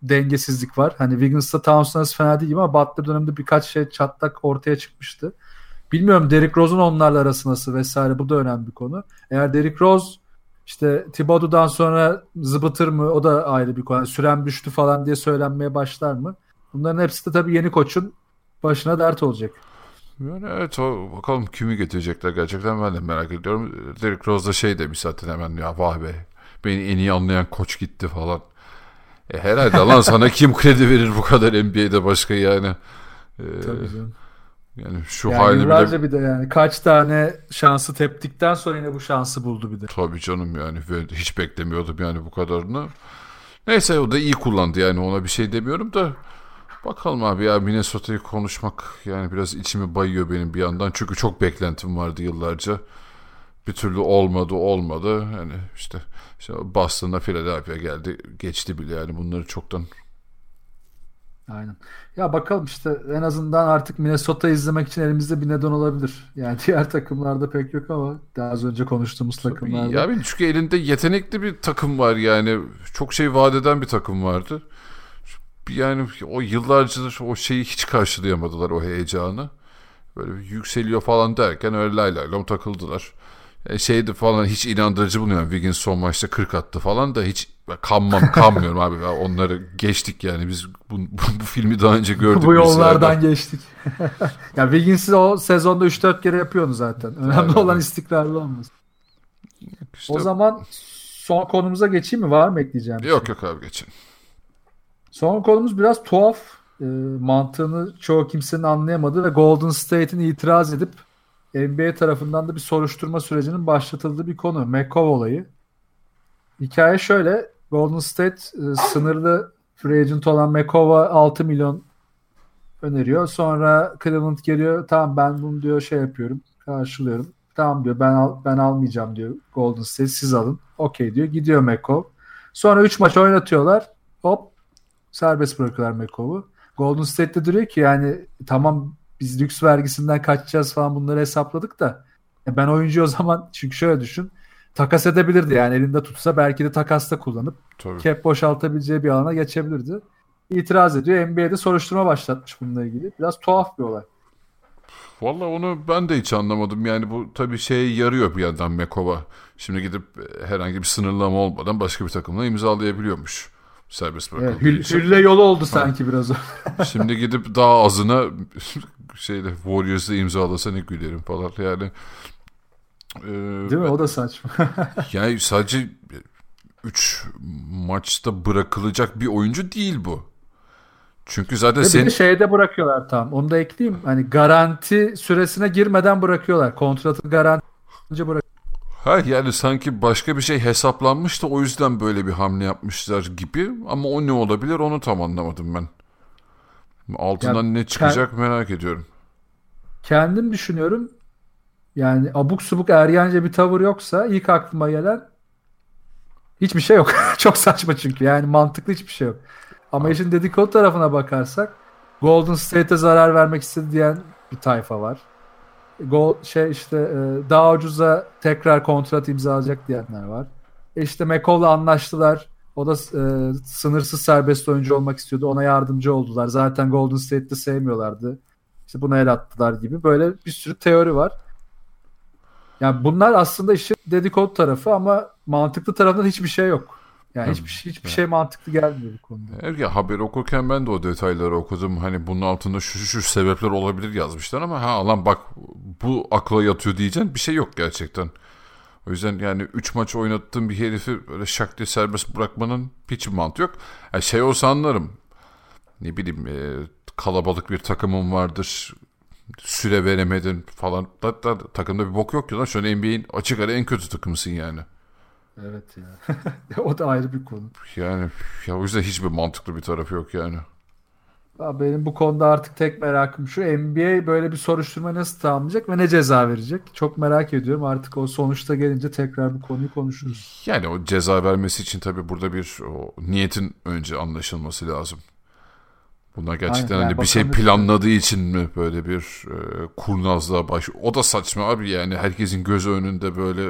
dengesizlik var. Hani Wiggins'ta Townsend fena değil ama Butler döneminde birkaç şey çatlak ortaya çıkmıştı. Bilmiyorum Derrick Rose'un onlarla arası nasıl vesaire bu da önemli bir konu. Eğer Derrick Rose işte Thibodeau'dan sonra zıbıtır mı o da ayrı bir konu. Süren düştü falan diye söylenmeye başlar mı? Bunların hepsi de tabii yeni koçun başına dert olacak. Yani evet o, bakalım kimi getirecekler gerçekten ben de merak ediyorum. Derrick Rose da şey demiş zaten hemen ya vah be beni en iyi anlayan koç gitti falan. E herhalde lan sana kim kredi verir bu kadar NBA'de başka yani. E, Tabii canım. Yani şu yani halini bile... bir de yani kaç tane şansı teptikten sonra yine bu şansı buldu bir de. Tabii canım yani hiç beklemiyordum yani bu kadarını. Neyse o da iyi kullandı yani ona bir şey demiyorum da bakalım abi ya Minnesota'yı konuşmak yani biraz içimi bayıyor benim bir yandan. Çünkü çok beklentim vardı yıllarca. Bir türlü olmadı olmadı. Yani işte, işte Boston'da Philadelphia geldi geçti bile yani bunları çoktan Aynen. Ya bakalım işte en azından artık Minnesota izlemek için elimizde bir neden olabilir. Yani diğer takımlarda pek yok ama daha az önce konuştuğumuz takımlarda. Ya çünkü elinde yetenekli bir takım var yani. Çok şey vaat eden bir takım vardı. Yani o yıllarca o şeyi hiç karşılayamadılar o heyecanı. Böyle yükseliyor falan derken öyle lay lay lom takıldılar. Yani şeydi falan hiç inandırıcı bulmuyorum. Wiggins son maçta 40 attı falan da hiç kanmam kanmıyorum abi. Onları geçtik yani biz bu, bu, bu filmi daha önce gördük. bu yollardan mesela. geçtik. ya Wiggins'i o sezonda 3-4 kere yapıyordu zaten. Önemli Aynen. olan istikrarlı olması. İşte- O zaman son konumuza geçeyim mi? Var mı ekleyeceğim? Yok şey? yok abi geçin. Son konumuz biraz tuhaf. E, mantığını çoğu kimsenin anlayamadığı ve Golden State'in itiraz edip NBA tarafından da bir soruşturma sürecinin başlatıldığı bir konu. McCoy olayı. Hikaye şöyle. Golden State e, sınırlı free agent olan McCoy'a 6 milyon öneriyor. Sonra Cleveland geliyor. Tamam ben bunu diyor şey yapıyorum. Karşılıyorum. Tamam diyor ben al, ben almayacağım diyor Golden State siz alın. Okey diyor. Gidiyor McCoy. Sonra 3 maç oynatıyorlar. Hop serbest bırakıyorlar McCoy'u. Golden State'de duruyor ki yani tamam biz lüks vergisinden kaçacağız falan bunları hesapladık da e ben oyuncu o zaman çünkü şöyle düşün takas edebilirdi yani elinde tutsa belki de takasta kullanıp Tabii. cap boşaltabileceği bir alana geçebilirdi. İtiraz ediyor. NBA'de soruşturma başlatmış bununla ilgili. Biraz tuhaf bir olay. Valla onu ben de hiç anlamadım. Yani bu tabii şeye yarıyor bir yandan Mekova. Şimdi gidip herhangi bir sınırlama olmadan başka bir takımla imzalayabiliyormuş. Serbest Evet, hül- için. hülle yolu oldu sanki biraz o. Şimdi gidip daha azına şeyde Warriors'da imzalasa ne gülerim falan yani. Ee, Değil mi? O da saçma. Yani sadece 3 maçta bırakılacak bir oyuncu değil bu. Çünkü zaten de şeyde bırakıyorlar tam. Onu da ekleyeyim. Hani garanti süresine girmeden bırakıyorlar. Kontratı garanti önce bırak. Ha yani sanki başka bir şey hesaplanmış da o yüzden böyle bir hamle yapmışlar gibi ama o ne olabilir onu tam anlamadım ben. Altından Ya, ne çıkacak merak ediyorum. Kendim düşünüyorum. yani abuk subuk ergence bir tavır yoksa ilk aklıma gelen hiçbir şey yok. Çok saçma çünkü yani mantıklı hiçbir şey yok. Ama işin dedikodu tarafına bakarsak Golden State'e zarar vermek istedi diyen bir tayfa var. Gol şey işte e, daha ucuza tekrar kontrat imzalayacak diyenler var. E işte McCall'la anlaştılar. O da e, sınırsız serbest oyuncu olmak istiyordu. Ona yardımcı oldular. Zaten Golden State'de sevmiyorlardı. İşte buna el attılar gibi. Böyle bir sürü teori var. Yani bunlar aslında işin dedikodu tarafı ama mantıklı tarafında hiçbir şey yok. Yani hiçbir, şey, hiçbir şey mantıklı gelmiyor bu konuda. Ya haber okurken ben de o detayları okudum. Hani bunun altında şu şu, şu sebepler olabilir yazmışlar ama ha lan bak bu akla yatıyor diyeceksin bir şey yok gerçekten. O yüzden yani 3 maç oynattığım bir herifi böyle şak diye serbest bırakmanın hiç mantığı yok. Yani şey olsa anlarım. Ne bileyim e, kalabalık bir takımım vardır. Süre veremedin falan. Hatta takımda bir bok yok ki lan. Şu an NBA'in açık ara en kötü takımısın yani. Evet ya. o da ayrı bir konu. Yani ya o yüzden hiçbir mantıklı bir tarafı yok yani. Benim bu konuda artık tek merakım şu NBA böyle bir soruşturma nasıl tamamlayacak ve ne ceza verecek? Çok merak ediyorum. Artık o sonuçta gelince tekrar bu konuyu konuşuruz. Yani o ceza vermesi için tabii burada bir o niyetin önce anlaşılması lazım. Bunlar gerçekten Aynen, hani bir şey planladığı için mi böyle bir e, kurnazlığa baş... O da saçma abi yani herkesin göz önünde böyle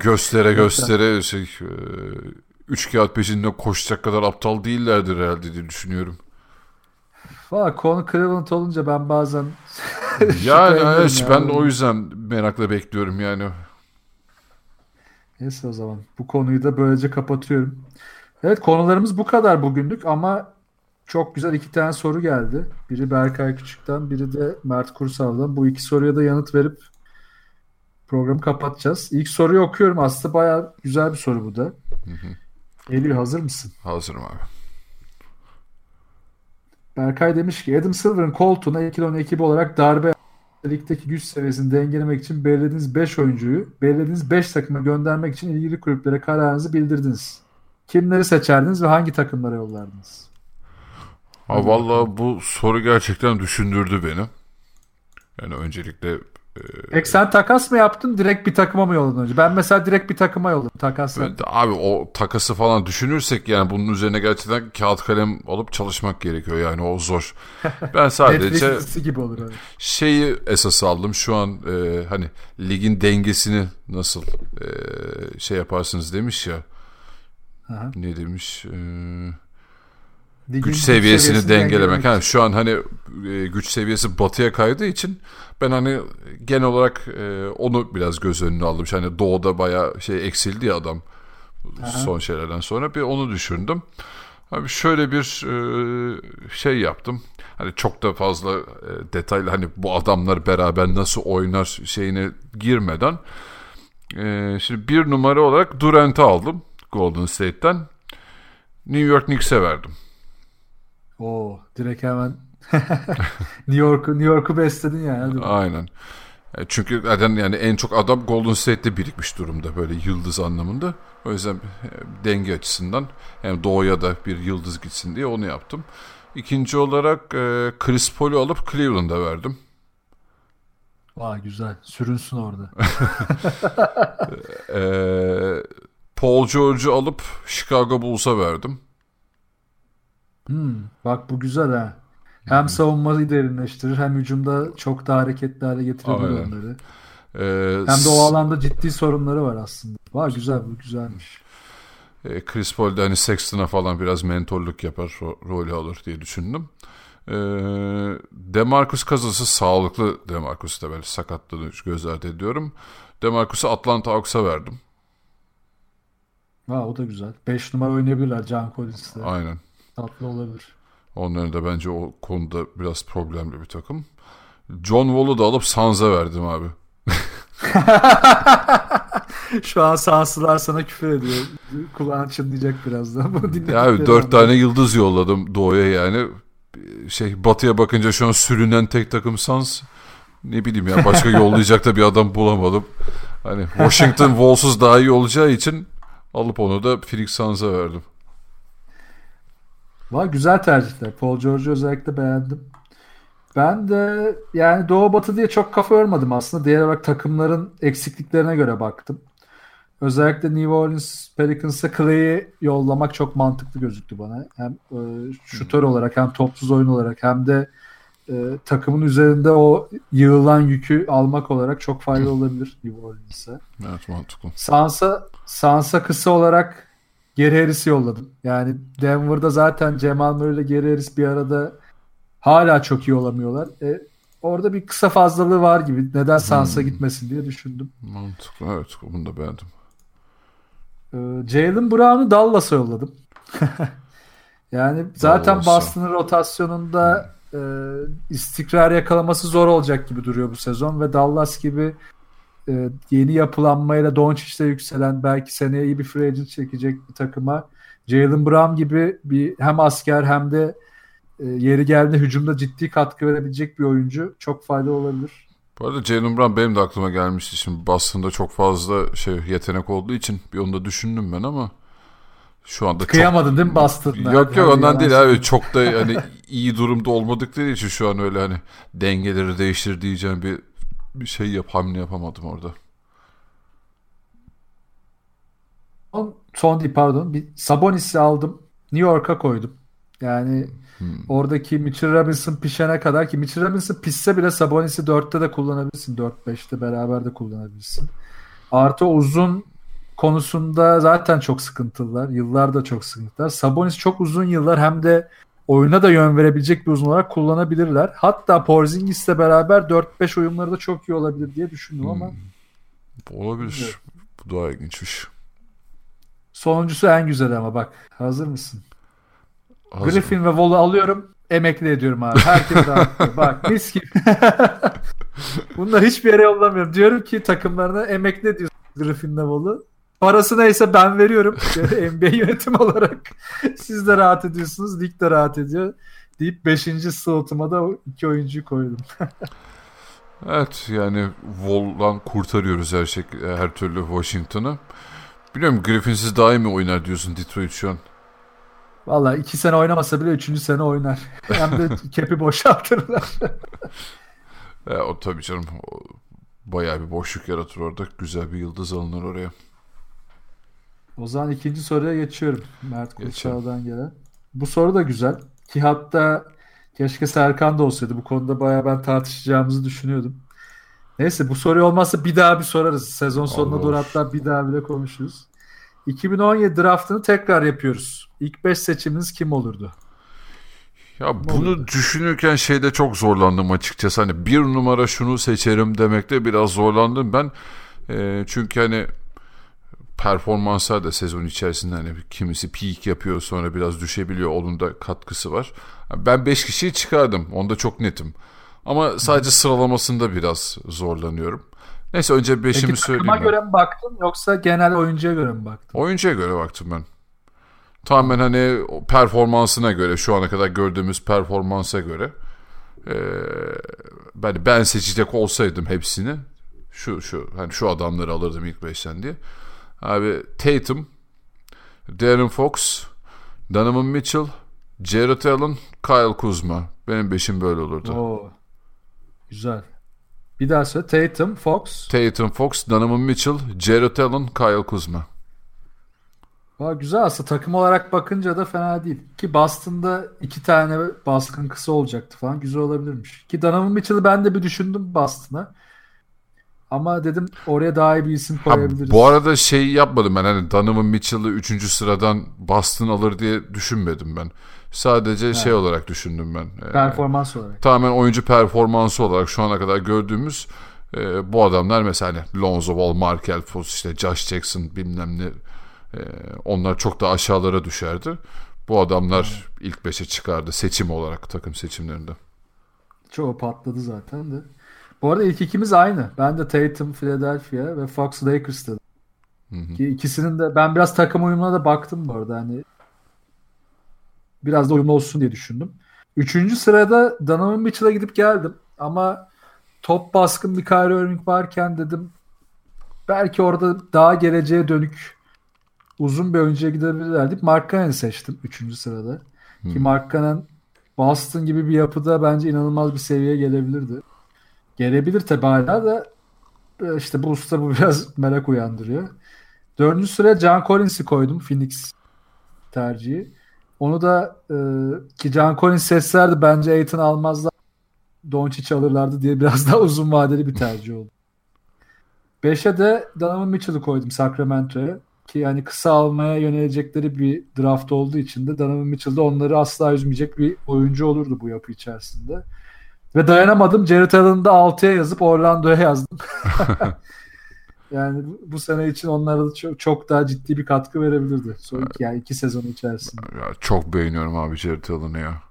göstere göstere şey, e, üç kağıt peşinde koşacak kadar aptal değillerdir herhalde diye düşünüyorum. Valla konu Cleveland olunca ben bazen yani evet, ben o yüzden merakla bekliyorum yani. Neyse o zaman bu konuyu da böylece kapatıyorum. Evet konularımız bu kadar bugünlük ama çok güzel iki tane soru geldi. Biri Berkay Küçük'ten, biri de Mert Kursal'dan. Bu iki soruya da yanıt verip programı kapatacağız. İlk soruyu okuyorum. Aslında bayağı güzel bir soru bu da. Hı hı. Geliyor hazır mısın? Hazırım abi. Berkay demiş ki Adam Silver'ın koltuğuna Ekilon ekibi olarak darbe ligdeki güç seviyesini dengelemek için belirlediğiniz 5 oyuncuyu belirlediğiniz 5 takıma göndermek için ilgili kulüplere kararınızı bildirdiniz. Kimleri seçerdiniz ve hangi takımlara yollardınız? Ha, vallahi bu soru gerçekten düşündürdü beni. Yani öncelikle Peki sen takas mı yaptın direkt bir takıma mı yolladın önce? Ben mesela direkt bir takıma yolladım takas evet, Abi o takası falan düşünürsek yani bunun üzerine gerçekten kağıt kalem alıp çalışmak gerekiyor yani o zor. Ben sadece gibi olur abi. şeyi esas aldım şu an e, hani ligin dengesini nasıl e, şey yaparsınız demiş ya. Aha. Ne demiş? Eee Ligin güç seviyesini, seviyesini dengelemek. Ha, şu an hani e, güç seviyesi batıya kaydığı için ben hani genel olarak e, onu biraz göz önüne aldım. Hani doğuda baya şey eksildi ya adam Aha. son şeylerden sonra bir onu düşündüm. Abi şöyle bir e, şey yaptım. Hani çok da fazla e, detaylı hani bu adamlar beraber nasıl oynar şeyine girmeden e, şimdi bir numara olarak Durant'ı aldım Golden State'ten. New York Knicks'e verdim. Oo, direkt hemen New York'u New York'u besledin yani. Aynen. E, çünkü zaten yani en çok adam Golden State'te birikmiş durumda böyle yıldız anlamında. O yüzden e, denge açısından hem doğuya da bir yıldız gitsin diye onu yaptım. İkinci olarak e, Chris Paul'u alıp Cleveland'a verdim. Vay güzel. Sürünsün orada. e, Paul George'u alıp Chicago Bulls'a verdim. Hmm, bak bu güzel ha. Hem savunmayı derinleştirir hem hücumda çok daha hareketli hale getirebilir Aynen. onları. Ee, hem de o alanda ciddi sorunları var aslında. Var güzel bu güzelmiş. E, Chris Paul de hani Sexton'a falan biraz mentorluk yapar, ro- rolü alır diye düşündüm. E, Demarcus Cousins sağlıklı Demarcus da böyle sakatlığını göz ardı ediyorum. Demarcus'u Atlanta Hawks'a verdim. Ha, o da güzel. 5 numara oynayabilirler John Collins'le. Aynen. Tatlı olabilir. Onların da bence o konuda biraz problemli bir takım. John Wall'u da alıp Sans'a verdim abi. Şu an Sans'lılar sana küfür ediyor. Kulağın çınlayacak birazdan. ya dört tane yıldız yolladım doğuya yani. Şey batıya bakınca şu an sürünen tek takım Sans. Ne bileyim ya başka yollayacak da bir adam bulamadım. Hani Washington Walls'uz daha iyi olacağı için alıp onu da Phoenix Suns'a verdim. Var güzel tercihler. Paul George'u özellikle beğendim. Ben de yani Doğu Batı diye çok kafa yormadım aslında. Diğer olarak takımların eksikliklerine göre baktım. Özellikle New Orleans Pelicans'a Clay'i yollamak çok mantıklı gözüktü bana. Hem e, şutör olarak hem topsuz oyun olarak hem de e, takımın üzerinde o yığılan yükü almak olarak çok faydalı olabilir New Orleans'a. Evet mantıklı. Sansa, Sansa kısa olarak Geri Harris'i yolladım. Yani Denver'da zaten Cemal Murray ile Geri Harris bir arada hala çok iyi olamıyorlar. E, orada bir kısa fazlalığı var gibi. Neden Sansa gitmesin diye düşündüm. Mantıklı evet bunu da beğendim. Ee, Jalen Brown'u Dallas'a yolladım. yani zaten Dallas'a. Boston'ın rotasyonunda e, istikrar yakalaması zor olacak gibi duruyor bu sezon ve Dallas gibi e, yeni yapılanmayla Doncic'te yükselen belki seneye iyi bir free agent çekecek bir takıma Jalen Brown gibi bir hem asker hem de e, yeri geldiğinde hücumda ciddi katkı verebilecek bir oyuncu çok faydalı olabilir. Bu arada Jalen Brown benim de aklıma gelmişti. Şimdi Boston'da çok fazla şey yetenek olduğu için bir onu da düşündüm ben ama şu anda çok... Kıyamadın değil mi Boston'da? Yok yok ondan değil abi. Çok da hani iyi durumda olmadıkları için şu an öyle hani dengeleri değiştir diyeceğim bir bir şey yap hamle yapamadım orada. Son, son değil pardon. Bir Sabonis'i aldım. New York'a koydum. Yani oradaki Mitchell Robinson pişene kadar ki Mitchell Robinson pişse bile Sabonis'i 4'te de kullanabilirsin. 4-5'te beraber de kullanabilirsin. Artı uzun konusunda zaten çok sıkıntılılar. Yıllarda çok sıkıntılar. Sabonis çok uzun yıllar hem de oyuna da yön verebilecek bir uzun olarak kullanabilirler. Hatta Porzingis'le beraber 4-5 uyumları da çok iyi olabilir diye düşündüm ama Olabilir. Evet. Bu daha ilginçmiş. sonuncusu en güzeli ama bak hazır mısın? Hazır. Griffin ve Wall'u alıyorum. Emekli ediyorum abi. Herkes. Bak mis gibi. Bunlar hiçbir yere yollamıyorum. Diyorum ki takımlarına emekli ediyorsun Griffin ve Wall'u. Parası neyse ben veriyorum. NBA yönetim olarak. Siz de rahat ediyorsunuz. Lig de rahat ediyor. Deyip 5. slotuma da iki oyuncuyu koydum. Evet yani Wall'dan kurtarıyoruz her şey her türlü Washington'ı. Biliyorum Griffin'siz daha iyi mi oynar diyorsun Detroit şu an. Valla iki sene oynamasa bile üçüncü sene oynar. Hem de kepi boşaltırlar. E, o tabii canım. O, bayağı bir boşluk yaratır orada. Güzel bir yıldız alınır oraya. O zaman ikinci soruya geçiyorum. Mert. Kurçağ'dan gelen. Bu soru da güzel. Ki hatta keşke Serkan da olsaydı. Bu konuda bayağı ben tartışacağımızı düşünüyordum. Neyse bu soru olmazsa bir daha bir sorarız. Sezon sonuna Olur. doğru hatta bir daha bile konuşuruz. 2017 draftını tekrar yapıyoruz. İlk 5 seçiminiz kim olurdu? Ya bunu düşünürken şeyde çok zorlandım açıkçası. Hani bir numara şunu seçerim demekte biraz zorlandım ben. E, çünkü hani performanslar da sezon içerisinde hani kimisi peak yapıyor sonra biraz düşebiliyor. Onun da katkısı var. Ben 5 kişiyi çıkardım. Onda çok netim. Ama sadece sıralamasında biraz zorlanıyorum. Neyse önce 5'imi Peki takıma söyleyeyim. ben. göre mi baktın yoksa genel oyuncuya göre mi baktın? Oyuncuya göre baktım ben. Tamamen hani performansına göre şu ana kadar gördüğümüz performansa göre eee, ben ben seçecek olsaydım hepsini şu şu hani şu adamları alırdım ilk beşten diye. Abi Tatum, Darren Fox, Donovan Mitchell, Jared Allen, Kyle Kuzma. Benim beşim böyle olurdu. Oo. Güzel. Bir daha söyle. Tatum, Fox. Tatum, Fox, Donovan Mitchell, Jared Allen, Kyle Kuzma. Vay güzel aslında takım olarak bakınca da fena değil. Ki Boston'da iki tane baskın kısa olacaktı falan. Güzel olabilirmiş. Ki Donovan Mitchell'ı ben de bir düşündüm Boston'a. Ama dedim oraya daha iyi bir isim Ha, koyabiliriz. bu arada şey yapmadım ben hani Donovan Mitchell'ı 3. sıradan Boston alır diye düşünmedim ben. Sadece şey olarak düşündüm ben. Ee, Performans olarak. tamamen oyuncu performansı olarak şu ana kadar gördüğümüz e, bu adamlar mesela hani Lonzo Ball, Markel Fultz, işte Josh Jackson bilmem ne e, onlar çok da aşağılara düşerdi. Bu adamlar ilk 5'e çıkardı seçim olarak takım seçimlerinde. Çoğu patladı zaten de. Bu arada ilk ikimiz aynı. Ben de Tatum, Philadelphia ve Fox Lakers dedim. Ki ikisinin de ben biraz takım uyumuna da baktım bu arada. Hani biraz da uyumlu olsun diye düşündüm. Üçüncü sırada Donovan Mitchell'a gidip geldim. Ama top baskın bir Kyrie Irving varken dedim belki orada daha geleceğe dönük uzun bir oyuncuya gidebilirler deyip Mark Cannon'ı seçtim üçüncü sırada. Ki Mark Cannon Boston gibi bir yapıda bence inanılmaz bir seviyeye gelebilirdi. Gelebilir tabi hala da e, işte Bulls'ta bu biraz merak uyandırıyor. Dördüncü sıraya John Collins'i koydum. Phoenix tercihi. Onu da e, ki John Collins seslerdi bence Aiton almazlar. Doncic alırlardı diye biraz daha uzun vadeli bir tercih oldu. Beşe de Donovan Mitchell'ı koydum Sacramento'ya. Ki yani kısa almaya yönelecekleri bir draft olduğu için de Donovan Mitchell de onları asla üzmeyecek bir oyuncu olurdu bu yapı içerisinde. Ve dayanamadım. Jared Allen'ı da 6'ya yazıp Orlando'ya yazdım. yani bu sene için onlara çok, çok daha ciddi bir katkı verebilirdi. Son iki, yani iki sezon içerisinde. Ya çok beğeniyorum abi Jared Allen'ı ya.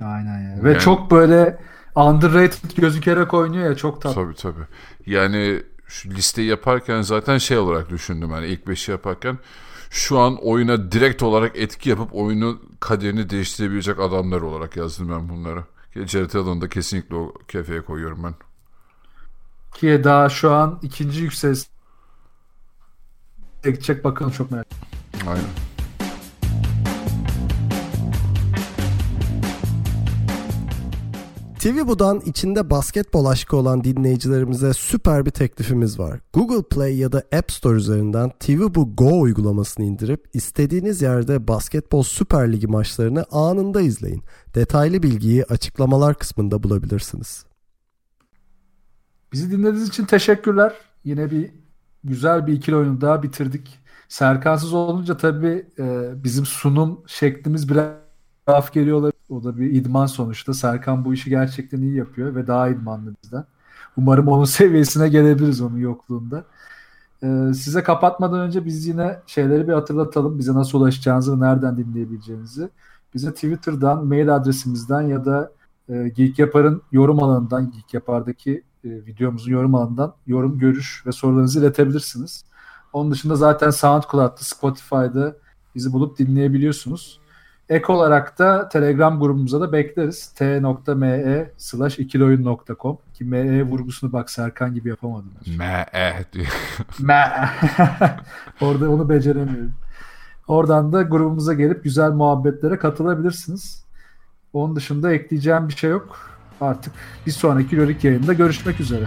Aynen ya. Ve yani... çok böyle underrated gözükerek oynuyor ya çok tatlı. Tabii tabii. Yani şu listeyi yaparken zaten şey olarak düşündüm yani ilk beşi yaparken şu an oyuna direkt olarak etki yapıp oyunu kaderini değiştirebilecek adamlar olarak yazdım ben bunları. Jared Allen'ı da kesinlikle o kefeye koyuyorum ben. Ki daha şu an ikinci yükselişe gidecek bakalım çok merak Aynen. TVBU'dan içinde basketbol aşkı olan dinleyicilerimize süper bir teklifimiz var. Google Play ya da App Store üzerinden TVBU Go uygulamasını indirip istediğiniz yerde basketbol Süper Ligi maçlarını anında izleyin. Detaylı bilgiyi açıklamalar kısmında bulabilirsiniz. Bizi dinlediğiniz için teşekkürler. Yine bir güzel bir ikili oyunu daha bitirdik. Serkansız olunca tabii e, bizim sunum şeklimiz biraz tuhaf geliyor olabilir. O da bir idman sonuçta. Serkan bu işi gerçekten iyi yapıyor ve daha idmanlı bizden. Umarım onun seviyesine gelebiliriz onun yokluğunda. Ee, size kapatmadan önce biz yine şeyleri bir hatırlatalım. Bize nasıl ulaşacağınızı nereden dinleyebileceğinizi. Bize Twitter'dan, mail adresimizden ya da e, Geek Yapar'ın yorum alanından, Geek Yapar'daki e, videomuzun yorum alanından yorum, görüş ve sorularınızı iletebilirsiniz. Onun dışında zaten SoundCloud'da, Spotify'da bizi bulup dinleyebiliyorsunuz. Ek olarak da Telegram grubumuza da bekleriz. t.me slash ikiloyun.com ki me vurgusunu bak Serkan gibi yapamadım. Me diyor. Me. Orada onu beceremiyorum. Oradan da grubumuza gelip güzel muhabbetlere katılabilirsiniz. Onun dışında ekleyeceğim bir şey yok. Artık bir sonraki Lorik yayında görüşmek üzere.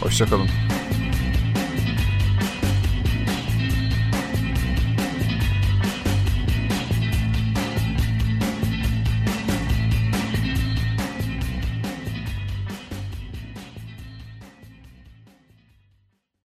Hoşçakalın.